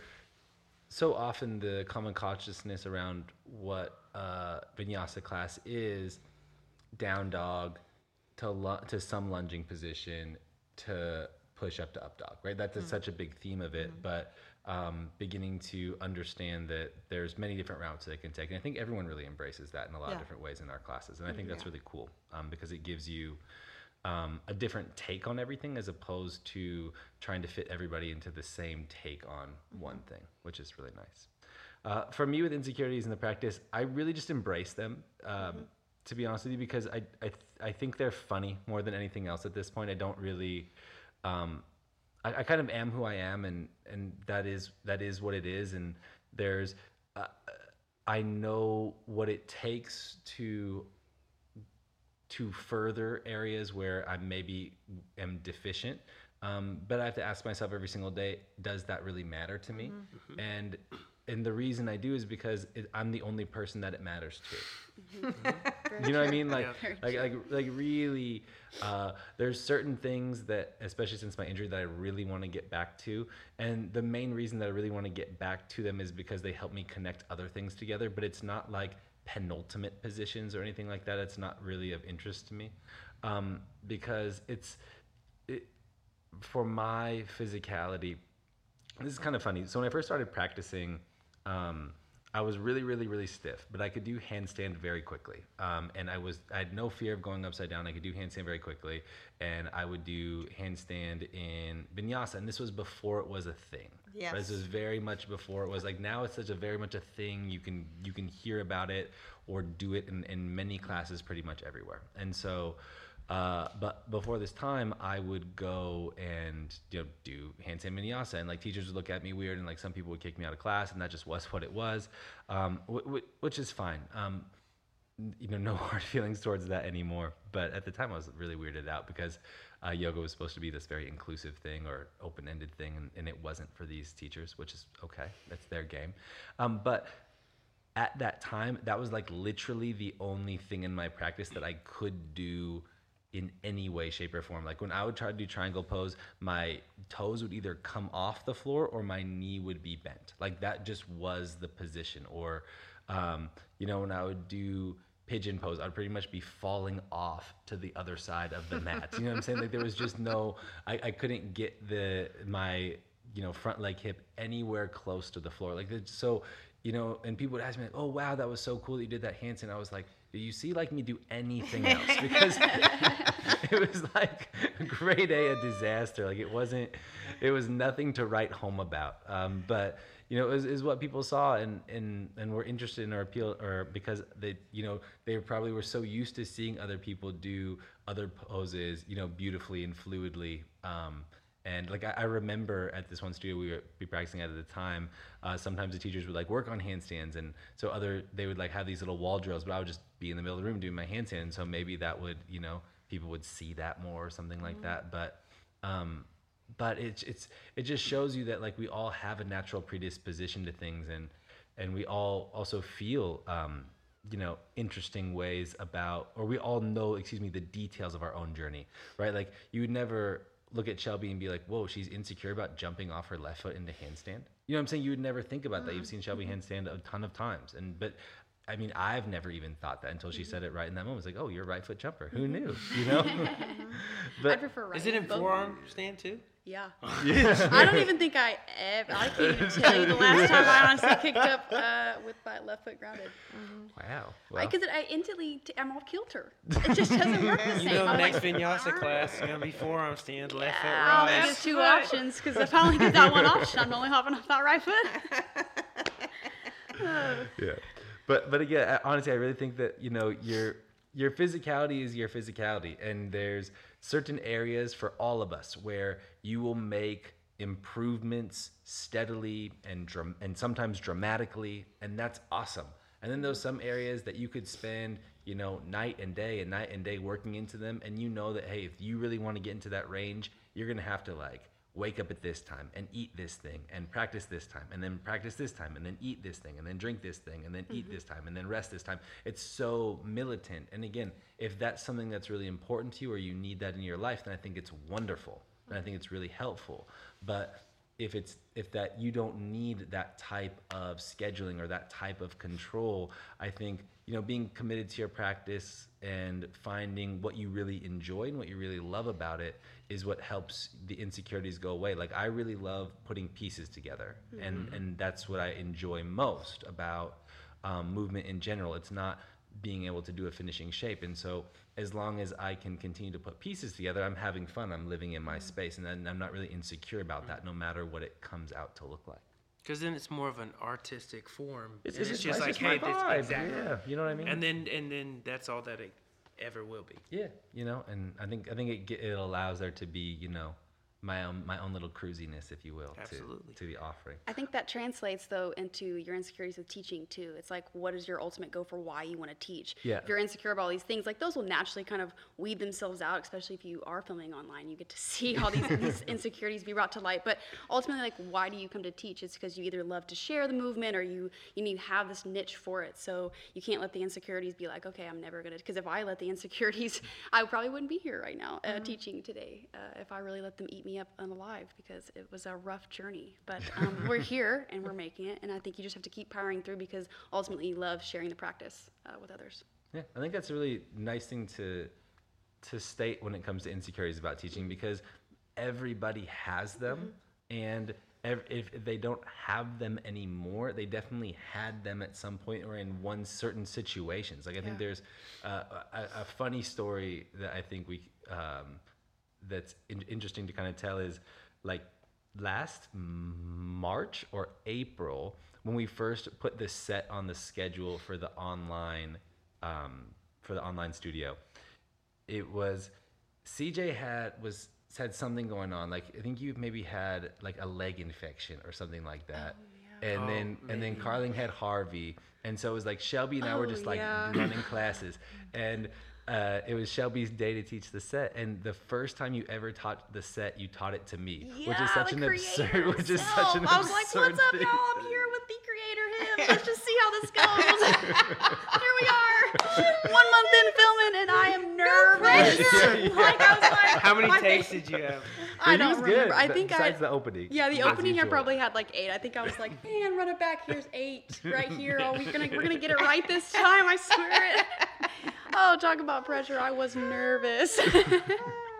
so often the common consciousness around what uh, vinyasa class is down dog to lu- to some lunging position to push up to up dog right that's such a big theme of it but um, beginning to understand that there's many different routes they can take and i think everyone really embraces that in a lot Yeah. of different ways in our classes and i think that's Yeah. really cool um, because it gives you um, a different take on everything as opposed to trying to fit everybody into the same take on one thing, which is really nice. Uh, for me, with insecurities in the practice, I really just embrace them. Um, To be honest with you, because I I, th- I think they're funny more than anything else at this point. I don't really. Um, I, I kind of am who I am, and and that is that is what it is. And there's, uh, I know what it takes to to further areas where I maybe am deficient. Um, but I have to ask myself every single day, does that really matter to me? And and the reason I do is because it, I'm the only person that it matters to. You know what I mean? Like, Yeah. like, like, like, really. Uh, there's certain things that, especially since my injury, that I really want to get back to, and the main reason that I really want to get back to them is because they help me connect other things together. But it's not like penultimate positions or anything like that. It's not really of interest to me, um, because it's, it, for my physicality. This is kind of funny. So when I first started practicing. Um, I was really, really, really stiff, but I could do handstand very quickly. Um, and I was, I had no fear of going upside down. I could do handstand very quickly, and I would do handstand in vinyasa. And this was before it was a thing. Yes. This was very much before it was like now it's such a very much a thing. You can you can hear about it or do it in, in many classes pretty much everywhere. And so. Uh, but before this time, I would go and you know do handstand vinyasa, and like teachers would look at me weird, and like some people would kick me out of class, and that just was what it was, um, wh- wh- which is fine. Um, you know, no hard feelings towards that anymore. But at the time, I was really weirded out because uh, yoga was supposed to be this very inclusive thing or open-ended thing, and, and it wasn't for these teachers, which is okay. That's their game. Um, but at that time, that was like literally the only thing in my practice that I could do in any way, shape, or form. Like when I would try to do triangle pose, my toes would either come off the floor or my knee would be bent. Like that just was the position. Or, um, you know, when I would do pigeon pose, I'd pretty much be falling off to the other side of the mat. You know what I'm saying? Like there was just no, I, I couldn't get the my you know front leg hip anywhere close to the floor. Like so, you know, and people would ask me, like, "Oh wow, that was so cool that you did that handstand." I was like, "Do you see like me do anything else?" Because it was like a grade A a disaster. Like it wasn't, it was nothing to write home about. Um, but you know, is, is what people saw and, and, and were interested in our appeal or because they, you know, they probably were so used to seeing other people do other poses, you know, beautifully and fluidly. Um, and like I, I remember at this one studio we were be practicing at at the time, uh, sometimes the teachers would like work on handstands, and so other they would like have these little wall drills, but I would just be in the middle of the room doing my handstand. So maybe that would you know people would see that more or something like that. But um, but it's it's it just shows you that like we all have a natural predisposition to things, and and we all also feel um, you know interesting ways about or we all know excuse me the details of our own journey right like you would never look at Shelby and be like, "Whoa, she's insecure about jumping off her left foot into handstand." You know what I'm saying? You would never think about that. You've uh-huh. seen Shelby mm-hmm. handstand a ton of times, and but. I mean, I've never even thought that until she mm-hmm. said it right in that moment. It's like, oh, you're a right foot jumper. Who mm-hmm. knew? You know? I prefer right. Is it in but- forearm stand too? Yeah. I don't even think I ever. I can't even tell you the last time I honestly kicked up uh, with my left foot grounded. wow. Well, Because I instantly t- I'm off kilter. It just doesn't work the same. You same. know, I'm next like, vinyasa class is gonna be forearm stand, left foot I only rise. get two options because if I only get that one option, I'm only hopping off that right foot. yeah but but again honestly i really think that you know your your physicality is your physicality and there's certain areas for all of us where you will make improvements steadily and and sometimes dramatically and that's awesome. And then there's some areas that you could spend you know night and day and night and day working into them and you know that hey if you really want to get into that range you're gonna have to like wake up at this time and eat this thing and practice this time and then practice this time and then eat this thing and then drink this thing and then eat mm-hmm. this time and then rest this time. It's so militant. And again, if that's something that's really important to you or you need that in your life, then I think it's wonderful. And I think it's really helpful. But if it's if that you don't need that type of scheduling or that type of control, I think you know being committed to your practice and finding what you really enjoy and what you really love about it is what helps the insecurities go away. Like I really love putting pieces together, and and that's what I enjoy most about um, movement in general. It's not being able to do a finishing shape, and so as long as I can continue to put pieces together, I'm having fun. I'm living in my mm-hmm. space, and I'm not really insecure about that, mm-hmm. no matter what it comes out to look like. Because then it's more of an artistic form. It's, and it's, just it's like, just hey, this, exactly. Yeah, you know what I mean. And then and then that's all that it ever will be. Yeah, you know, and I think I think it it allows there to be you know my own my own little cruisiness, if you will, Absolutely. to to the offering. I think that translates though into your insecurities with teaching too. It's like what is your ultimate goal for why you want to teach? Yeah. If you're insecure about all these things, like those will naturally kind of weed themselves out, especially if you are filming online. You get to see all these, these insecurities be brought to light. But ultimately, like why do you come to teach? It's because you either love to share the movement or you you need to have this niche for it. So you can't let the insecurities be like, okay, I'm never gonna. Because if I let the insecurities, I probably wouldn't be here right now uh, teaching today. Uh, if I really let them eat me up and alive, because it was a rough journey. But um, we're here and we're making it. And I think you just have to keep powering through because ultimately you love sharing the practice uh, with others. Yeah, I think that's a really nice thing to to state when it comes to insecurities about teaching because everybody has them, and ev- if, if they don't have them anymore, they definitely had them at some point or in one certain situations. Like I think Yeah. there's uh, a, a funny story that I think we um, that's in- interesting to kind of tell is like last March or April when we first put this set on the schedule for the online um, for the online studio. It was CJ had was had something going on. Like I think you maybe had like a leg infection or something like that. And Oh, then and then. Carling had Harvey, and so it was like Shelby and I were Oh, just like yeah. running classes, and uh, it was Shelby's day to teach the set. And the first time you ever taught the set, you taught it to me, which is such an absurd, which is such an I was like, absurd what's up, y'all? I'm here with the creator him. Let's just see how this goes. here we are. One month in filming, and I am nervous. Yeah, yeah. Like, I was like, How many takes did you have? I don't was remember. good, I but think I. besides the opening. Yeah, the as opening I probably had like eight. I think I was like, man, run it back. Here's eight right here. Oh, we're gonna we're gonna get it right this time. I swear it. Oh, talk about pressure. I was nervous.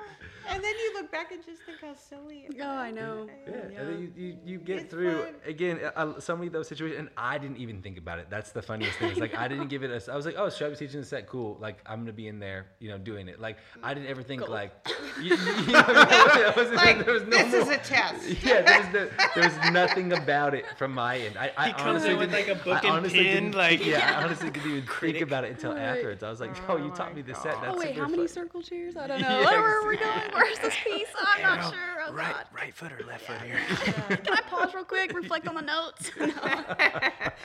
And then you look back and just think how silly. it oh, I know. Yeah, and then you, you, you get It's through fun. again uh, so many of those situations, and I didn't even think about it. That's the funniest thing. It's like I didn't give it a. I was like, oh, Shelby's teaching the set, cool. Like I'm gonna be in there, you know, doing it. Like I didn't ever think Cool. like, you, you know, it wasn't- Like, there was no this is a test. Yeah, there was, no, there was nothing about it from my end. I, I He comes honestly in with, didn't- like, a book I and honestly pen, like- yeah, I honestly didn't even Critic. think about it until Right. afterwards. I was like, yo, you Oh taught me the set. That's Oh wait, how many circle cheers? I don't know. Where are we going? Where's this piece? I'm not Well, sure. Oh right, God. right foot or left foot here? Can I pause real quick? Reflect on the notes.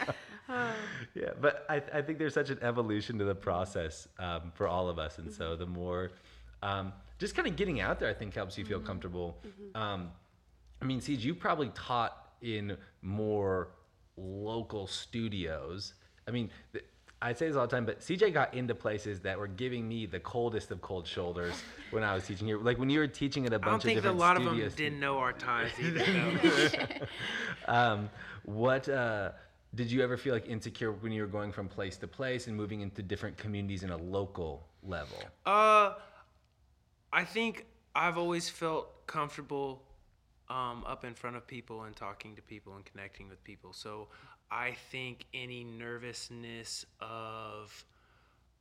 Yeah, but I, I think there's such an evolution to the process um, for all of us, and so the more, um, just kind of getting out there, I think helps you feel comfortable. Um, I mean, CJ, you probably taught in more local studios. I mean, th- I I say this all the time, but CJ got into places that were giving me the coldest of cold shoulders when I was teaching here. Like when you were teaching at a bunch of different don't think a lot of them didn't know our ties either. Um, what uh, did you ever feel like insecure when you were going from place to place and moving into different communities in a local level? Uh, I think I've always felt comfortable um, up in front of people and talking to people and connecting with people. So I think any nervousness of,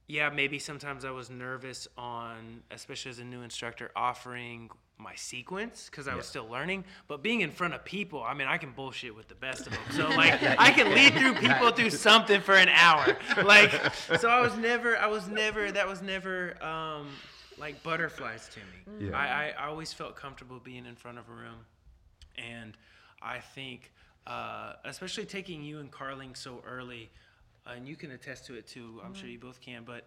yeah, maybe sometimes I was nervous on, especially as a new instructor, offering my sequence because I was still learning. But being in front of people, I mean, I can bullshit with the best of them. So like, I can lead through people through something for an hour. Like, so I was never, I was never, that was never um, like butterflies to me. Yeah. I, I always felt comfortable being in front of a room, and I think, uh, especially taking you and Carling so early, and you can attest to it too. I'm sure you both can, but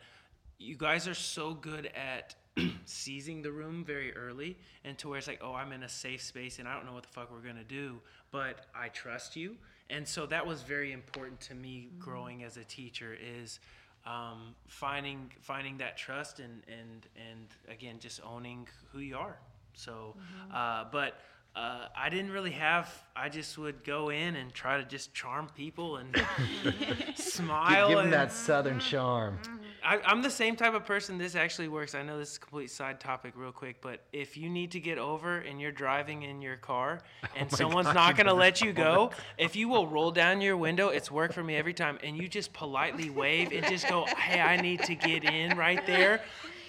you guys are so good at seizing the room very early and to where it's like, oh, I'm in a safe space and I don't know what the fuck we're gonna do, but I trust you. And so that was very important to me growing as a teacher is um, finding finding that trust and and and again just owning who you are. So, uh, but. Uh, I didn't really have. I just would go in and try to just charm people and smile. Give them and, that southern charm. I, I'm the same type of person. This actually works. I know this is a complete side topic, real quick, but if you need to get over and you're driving in your car and someone's God, not going to let you go, if you will roll down your window, it's worked for me every time, and you just politely wave and just go, "Hey, I need to get in right there."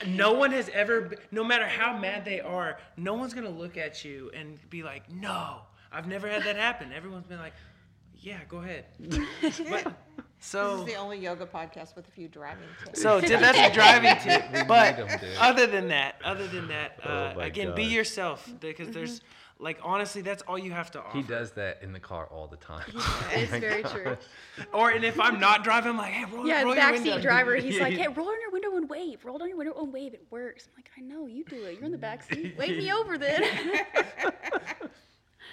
No one has ever, no matter how mad they are, no one's gonna look at you and be like, "No." I've never had that happen. Everyone's been like, "Yeah, go ahead." But, so This is the only yoga podcast with a few driving tips. so did, that's a driving tip. But need 'em, other than that, other than that, uh, Oh my again, be yourself because there's like honestly, that's all you have to offer. He does that in the car all the time. It's oh very true. Or and if I'm not driving, I'm like, hey, roll, Yeah, roll your window. Yeah, backseat driver. He's like, "Hey, roll down your window and wave. Roll down your window and wave. It works." I'm like, "I know you do it. You're in the back seat. Wave me over then."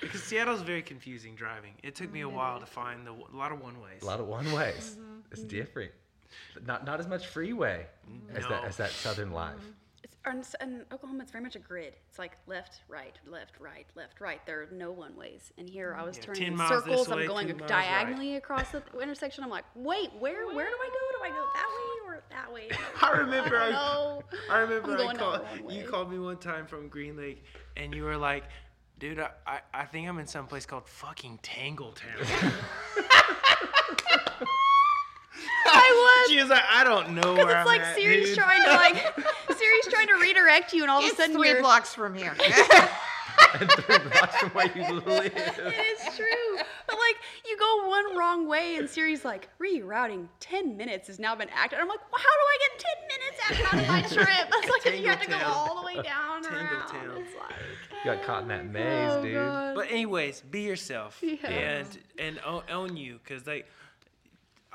Because Seattle's very confusing driving. It took me a mm-hmm. while to find the a lot of one ways. A lot of one ways. Mm-hmm. It's mm-hmm. different. Not not as much freeway as that as that southern life. It's, in, Oklahoma, it's very much a grid. It's like left, right, left, right, left, right. There are no one ways. And here I was Yeah, turning 10 in circles. way, I'm going 2 miles diagonally across the intersection. I'm like, wait, where where do I go? Do I go that way or that way? I remember I I. I remember down called, you called me one time from Green Lake and you were like, dude, I, I, I think I'm in some place called fucking Tangletown. I was. she was like, I don't know Because where it's I'm like at, Siri's dude." trying to like Siri's trying to redirect you, and all of a sudden three you're. blocks from here. and three blocks from where you live. It is true, but like you go one wrong way, and Siri's like rerouting. Ten minutes has now been active. I'm like, well, how do I get ten minutes out of my trip? That's like if you have to go all the way down and around. Tangletown. It's like. Got caught in that maze, oh, dude. God. But anyways, be yourself Yeah. and and own, own you, because like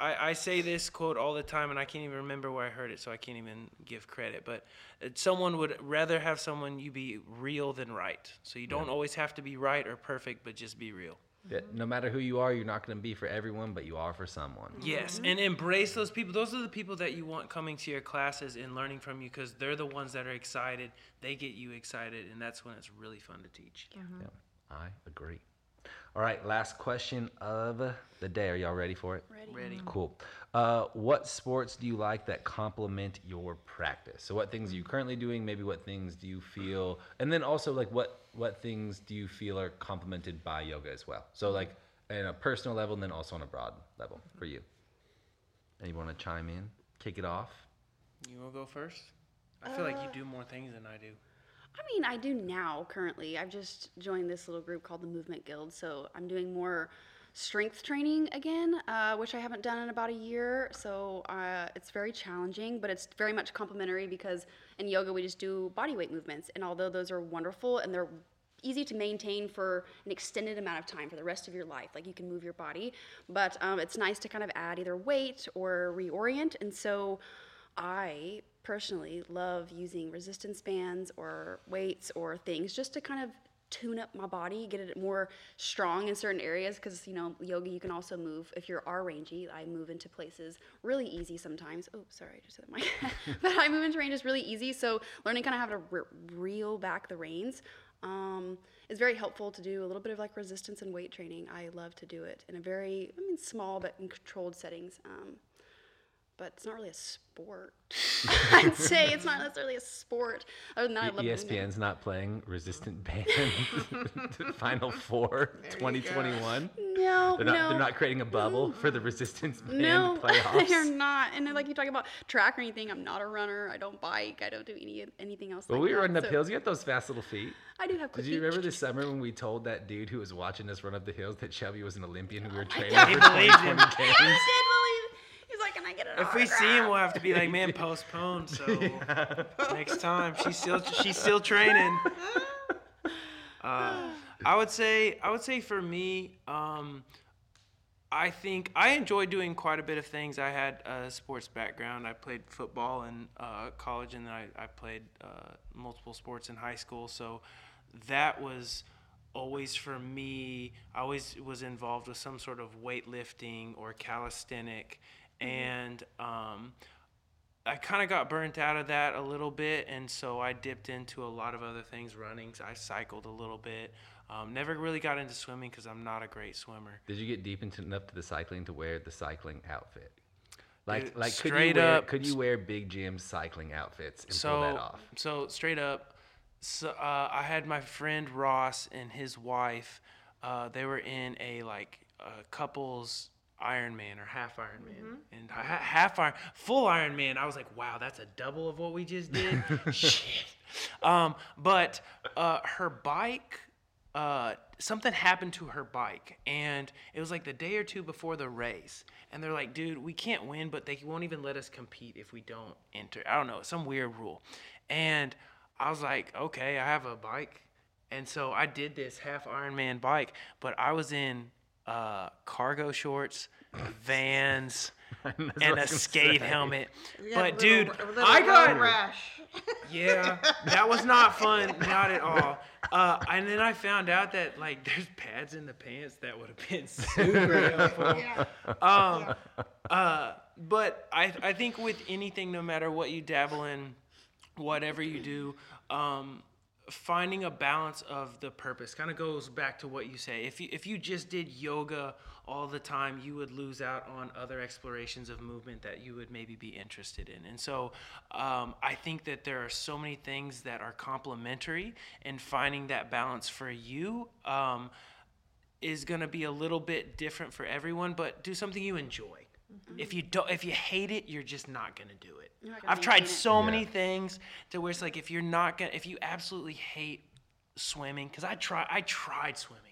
I, I say this quote all the time, and I can't even remember where I heard it, so I can't even give credit. But uh, someone would rather have someone you be real than right. So you don't always have to be right or perfect, but just be real. Yeah, no matter who you are, you're not going to be for everyone, but you are for someone. Yes, and embrace those people. Those are the people that you want coming to your classes and learning from you, because they're the ones that are excited. They get you excited, and that's when it's really fun to teach. Yeah, I agree. All right, last question of the day. Are y'all ready for it? Ready. Ready? Mm-hmm. Cool. Uh, what sports do you like that complement your practice? So, what things are you currently doing? Maybe what things do you feel? And then also, like, what what things do you feel are complemented by yoga as well? So, mm-hmm. like, in a personal level, and then also on a broad level for you. Anyone want to chime in? Kick it off. You want to go first? I feel uh, like you do more things than I do. I mean, I do now currently. I've just joined this little group called the Movement Guild, so I'm doing more strength training again, uh, which I haven't done in about a year. So uh, it's very challenging, but it's very much complementary because in yoga we just do body weight movements, and although those are wonderful and they're easy to maintain for an extended amount of time for the rest of your life. Like you can move your body, but um, it's nice to kind of add either weight or reorient. And so I personally love using resistance bands or weights or things just to kind of tune up my body, get it more strong in certain areas. Because you know, yoga you can also move. If you're R rangy, I move into places really easy sometimes. Oh, sorry, I just hit the mic. but I move into ranges really easy. So learning kind of how to re- reel back the reins. Um, is very helpful to do a little bit of like resistance and weight training. I love to do it in a very, I mean, small but in controlled settings. Um, but it's not really a sport. I'd say it's not necessarily a sport. Other than that, I love. ESPN's not playing Resistant Band to Final Four 2021. No, They're not, no. they're not creating a bubble for the Resistance Band no, playoffs. they're not. And then, like you talk about track or anything, I'm not a runner. I don't bike. I don't do any anything else. But like we were that. running up So hills. You got those fast little feet. I do have. Did quick you feet. remember this summer when we told that dude who was watching us run up the hills that Shelby was an Olympian who we were training God. for He believed him. 2020 I games? did believe. He's like, can I get an If we see him, we'll have to be like, man, postpone. So next time, she's still she's still training. Uh, I would say I would say for me, um, I think I enjoy doing quite a bit of things. I had a sports background. I played football in uh, college, and then I, I played uh, multiple sports in high school. So that was always for me. I always was involved with some sort of weightlifting or calisthenic, and um, I kind of got burnt out of that a little bit, and so I dipped into a lot of other things. Running, I cycled a little bit. Um, never really got into swimming because I'm not a great swimmer. Did you get deep into enough to the cycling to wear the cycling outfit? Like, Dude, like could you straight wear, up- could you wear Big Jim's cycling outfits and pull that off? so straight up, so uh, I had my friend Ross and his wife. Uh, they were in a like a couples Ironman or half Ironman, and ha- half Iron, full Ironman. I was like, wow, that's a double of what we just did. Shit. Um, but uh, her bike. Uh, something happened to her bike, and it was like the day or two before the race. And they're like, dude, we can't win, but they won't even let us compete if we don't enter. I don't know, some weird rule. And I was like, okay, I have a bike. And so I did this half Ironman bike, but I was in uh, cargo shorts, vans, and a skate say. helmet. Yeah, but little- dude, little I got road rash. yeah, that was not fun, not at all. Uh, and then I found out that like there's pads in the pants that would have been super helpful. Yeah. Um, uh, but I I think with anything, no matter what you dabble in, whatever you do, um, finding a balance of the purpose kind of goes back to what you say. If you if you just did yoga all the time, you would lose out on other explorations of movement that you would maybe be interested in. And so, um, I think that there are so many things that are complementary, and finding that balance for you. Um, is going to be a little bit different for everyone, but do something you enjoy. If you don't, if you hate it, you're just not going to do it. Gonna I've tried maintain it. so many Yeah. things to where it's like if you're not gonna, if you absolutely hate swimming, because I try, I tried swimming.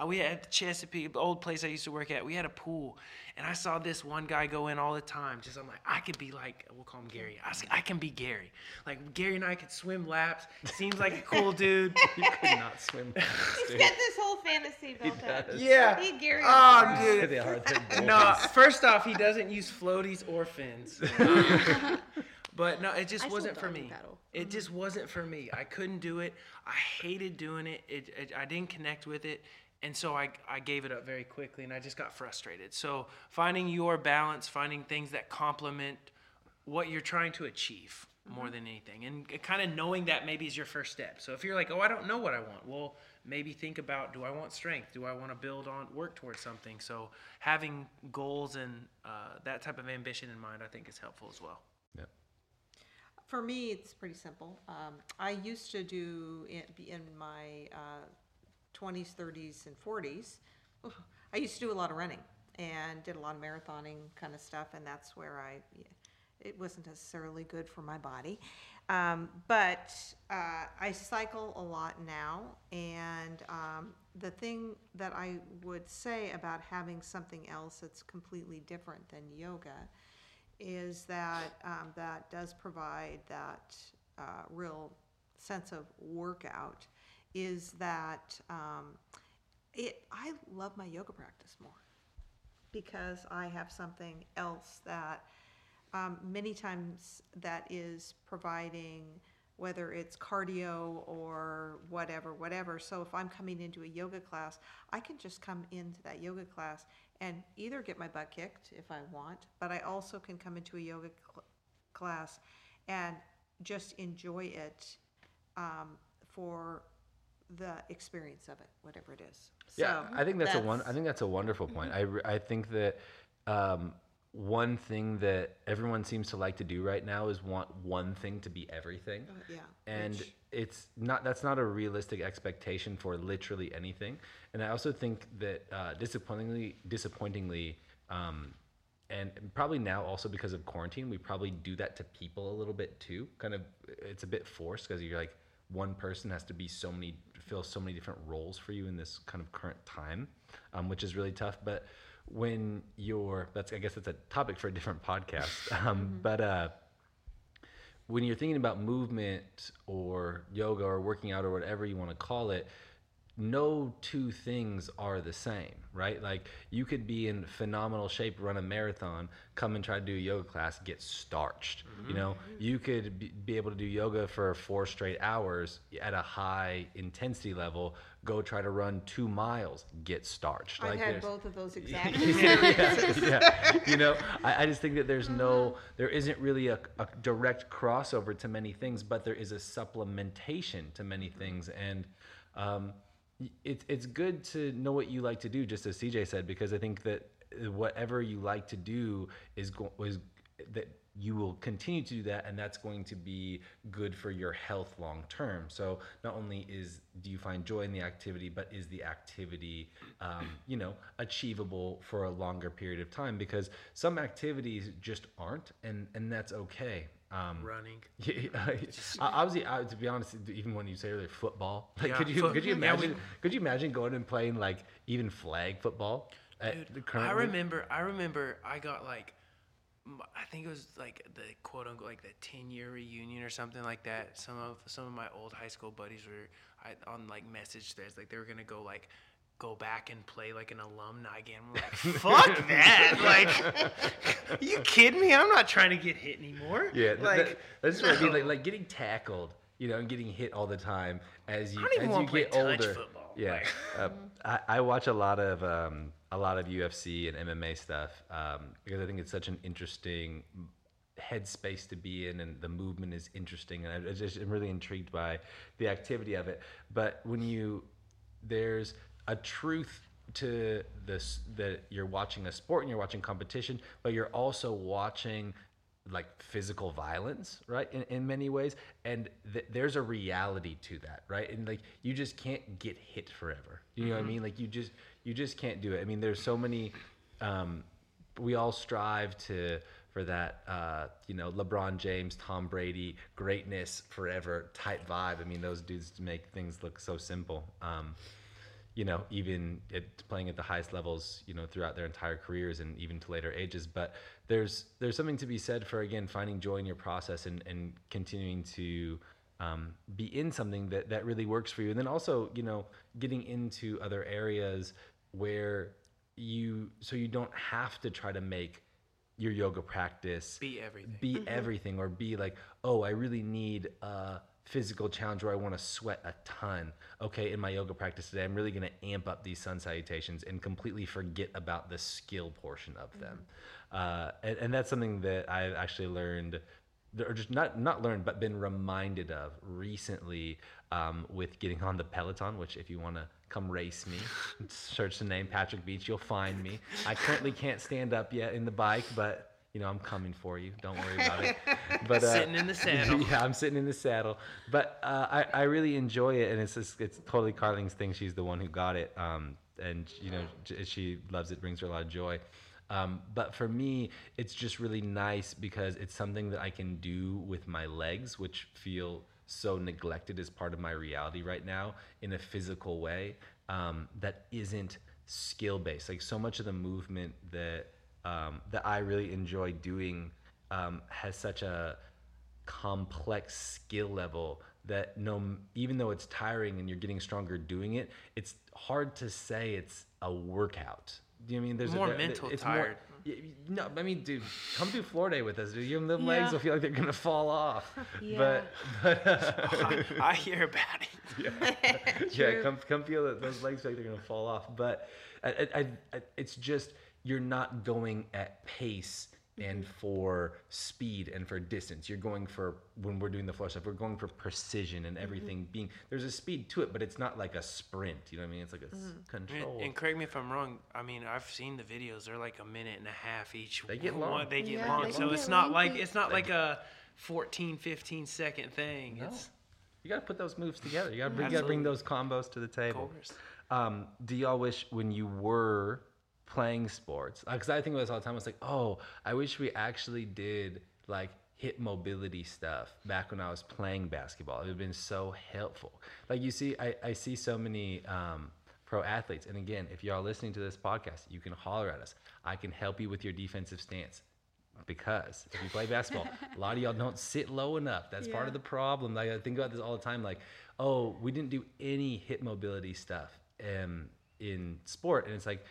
Uh, we had the Chesapeake, the old place I used to work at. We had a pool, and I saw this one guy go in all the time. Just I'm like, I could be like, we'll call him Gary. I, was, I can be Gary. Like Gary and I could swim laps. Seems like a cool dude. You could not swim. He's got this whole fantasy built up. Yeah. He Gary. Oh, O'Brien. dude. They are, No, first off, he doesn't use floaties or fins. but no, it just I wasn't for me. paddle. It just wasn't for me. I couldn't do it. I hated doing it. It, it. I didn't connect with it. And so I, I gave it up very quickly and I just got frustrated. So finding your balance, finding things that complement what you're trying to achieve more than anything. And kind of knowing that maybe is your first step. So if you're like, oh, I don't know what I want, well, maybe think about do I want strength? Do I want to build on, work towards something? So having goals and uh, that type of ambition in mind, I think is helpful as well. For me, it's pretty simple. Um, I used to do in, in my uh, 20s, 30s, and 40s. I used to do a lot of running and did a lot of marathoning kind of stuff, and that's where I. It wasn't necessarily good for my body, um, but uh, I cycle a lot now, and um, the thing that I would say about having something else that's completely different than yoga is that um, that does provide that uh, real sense of workout is that um, it I love my yoga practice more because I have something else that um, many times that is providing whether it's cardio or whatever, whatever. So if I'm coming into a yoga class, I can just come into that yoga class and either get my butt kicked if I want, but I also can come into a yoga cl- class and just enjoy it um, for the experience of it, whatever it is. Yeah, So I think that's, a one. I think that's a wonderful point. I, I think that um, one thing that everyone seems to like to do right now is want one thing to be everything, uh, yeah, and which- it's not. That's not a realistic expectation for literally anything. And I also think that uh, disappointingly, disappointingly. Um, and probably now also because of quarantine, we probably do that to people a little bit too. Kind of, it's a bit forced because you're like one person has to be so many fill so many different roles for you in this kind of current time, um, which is really tough. But when you're, that's I guess that's a topic for a different podcast. Um, But uh, when you're thinking about movement or yoga or working out or whatever you want to call it, no two things are the same, right? Like you could be in phenomenal shape, run a marathon, come and try to do a yoga class, get starched. You know, you could be, be able to do yoga for four straight hours at a high intensity level, go try to run two miles, get starched. I've like had both of those exact yeah, yeah. You know, I, I just think that there's no, there isn't really a, a direct crossover to many things, but there is a supplementation to many things. And um, it's it's good to know what you like to do, just as CJ said, because I think that whatever you like to do is go, is that you will continue to do that and that's going to be good for your health long term so not only is do you find joy in the activity but is the activity um, you know achievable for a longer period of time because some activities just aren't and and that's okay um, Running. I, I was, I, to be honest, even when you say earlier football, like, Yeah, could you foot- could you yeah, we- imagine could you imagine going and playing like even flag football? Dude, I remember. I remember. I got like, I think it was like the quote unquote like the ten year reunion or something like that. Some of some of my old high school buddies were I, on like message threads like they were gonna go like go back and play like an alumni game. I'm like, fuck that! Like, you kidding me? I'm not trying to get hit anymore. Yeah, th- like that, that's what I mean. Like, like getting tackled, you know, and getting hit all the time as you I don't even as you play get touch older. football, Yeah, like- uh, I, I watch a lot of um, a lot of UFC and MMA stuff um, because I think it's such an interesting headspace to be in, and the movement is interesting, and I, I just am really intrigued by the activity of it. But when you there's a truth to this that you're watching a sport and you're watching competition, but you're also watching like physical violence, right? In, in many ways, and th- there's a reality to that, right? And like you just can't get hit forever. You know what I mean? Like you just you just can't do it. I mean, there's so many. Um, we all strive to for that uh, you know LeBron James, Tom Brady, greatness forever type vibe. I mean, those dudes make things look so simple. Um, you know, even playing at the highest levels, you know, throughout their entire careers and even to later ages. But there's there's something to be said for again finding joy in your process and and continuing to um, be in something that that really works for you, and then also you know getting into other areas where you so you don't have to try to make your yoga practice be everything. be everything or be like, oh, I really need a physical challenge where I want to sweat a ton. Okay, in my yoga practice today, I'm really going to amp up these sun salutations and completely forget about the skill portion of them. Uh, and, and that's something that I've actually learned or just not not learned but been reminded of recently um, with getting on the peloton which if you want to come race me search the name patrick beach you'll find me. I currently can't stand up yet in the bike but you know i'm coming for you. Don't worry about it. But uh, Sitting in the saddle. yeah i'm sitting in the saddle. But uh, I, I really enjoy it and it's just, it's totally carling's thing. She's the one who got it um, and you know she loves it brings her a lot of joy. Um, but for me, it's just really nice because it's something that I can do with my legs, which feel so neglected as part of my reality right now in a physical way um, that isn't skill based. Like so much of the movement that um, that I really enjoy doing um, has such a complex skill level that no even though it's tiring and you're getting stronger doing it it's hard to say it's a workout Do you know I mean there's More a, there- mental it's tired. More, no, I mean, dude, come do floor day with us, dude. Your them Yeah. legs will feel like they're gonna fall off. Yeah. But but uh, I, I hear about it. yeah, True. come come feel that those legs feel like they're gonna fall off. But I, I, I, it's just you're not going at pace and for speed and for distance. You're going for when we're doing the floor stuff. We're going for precision and everything being. There's a speed to it, but it's not like a sprint. You know what I mean? It's like a s- And, control. and correct me if I'm wrong. I mean, I've seen the videos. They're like a minute and a half each. They get one- long. They get Yeah, long. they so can it's get not like it's not like a 14, 15 second thing. No. It's you gotta put those moves together. You gotta bring, you gotta Absolutely. bring those combos to the of table. course. Um, do y'all wish when you were playing sports? Because I think about this all the time. It's like, oh, I wish we actually did like hip mobility stuff back when I was playing basketball. It would have been so helpful. Like you see, I, I see so many um, pro athletes. And again, if y'all listening to this podcast, you can holler at us. I can help you with your defensive stance. Because if you play basketball, a lot of y'all don't sit low enough. That's part of the problem. Like I think about this all the time. Like, oh, we didn't do any hip mobility stuff um, in sport, and it's like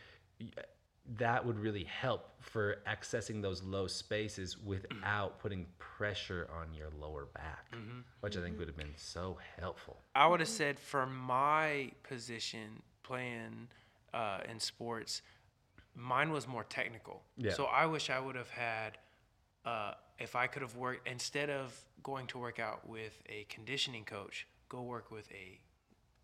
that would really help for accessing those low spaces without putting pressure on your lower back, which I think would have been so helpful. I would have said for my position playing uh, in sports, mine was more technical. Yeah. So I wish I would have had, uh, if I could have worked instead of going to work out with a conditioning coach, go work with a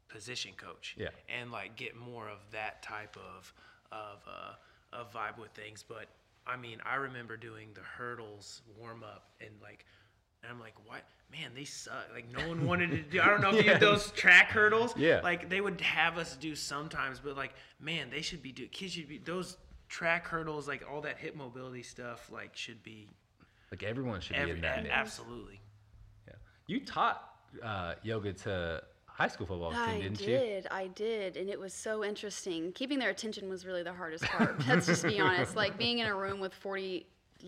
position coach. Yeah. And like get more of that type of of uh, of vibe with things. But I mean, I remember doing the hurdles warm up and like. And I'm like, what? Man, they suck. Like, no one wanted to do. I don't know if you did those track hurdles. Yeah. Like, they would have us do sometimes, but like, man, they should be do. Kids should be those track hurdles, like all that hip mobility stuff, like should be. Like everyone should be Every, in that. absolutely. Yeah. You taught uh, yoga to high school football team, I didn't you? I did, I did, and it was so interesting. Keeping their attention was really the hardest part. Let's just be honest. Like being in a room with 40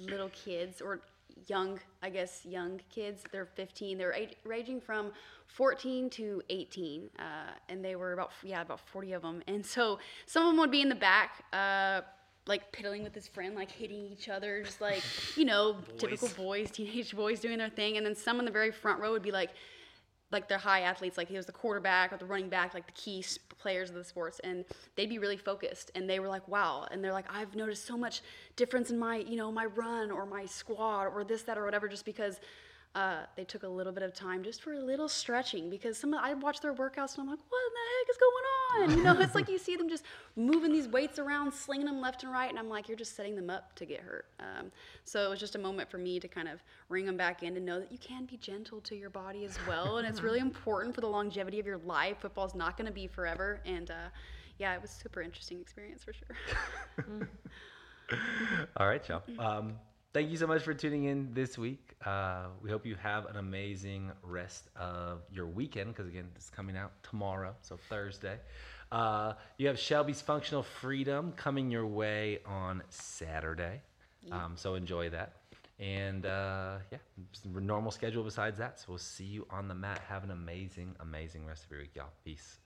little kids, or young, I guess, young kids. They're 15. They're age, ranging from 14 to 18, uh, and they were about yeah about 40 of them. And so some of them would be in the back. Uh, like piddling with his friend, like hitting each other, just like, you know, typical boys, teenage boys doing their thing. And then some in the very front row would be like, like they're high athletes, like he was the quarterback or the running back, like the key players of the sports, and they'd be really focused. And they were like, "Wow!" And they're like, "I've noticed so much difference in my, you know, my run or my squat or this, that, or whatever, just because." Uh, they took a little bit of time just for a little stretching because some I watch their workouts and I'm like, what the heck is going on? You know, it's like you see them just moving these weights around, slinging them left and right, and I'm like, you're just setting them up to get hurt. Um, so it was just a moment for me to kind of ring them back in and know that you can be gentle to your body as well, and it's really important for the longevity of your life. Football's not going to be forever, and uh, yeah, it was super interesting experience for sure. All right, y'all. Um, thank you so much for tuning in this week. Uh, we hope you have an amazing rest of your weekend because, again, it's coming out tomorrow, so Thursday. Uh, you have Shelby's Functional Freedom coming your way on Saturday. Um, so enjoy that. And uh, yeah, normal schedule besides that. So we'll see you on the mat. Have an amazing, amazing rest of your week, y'all. Peace.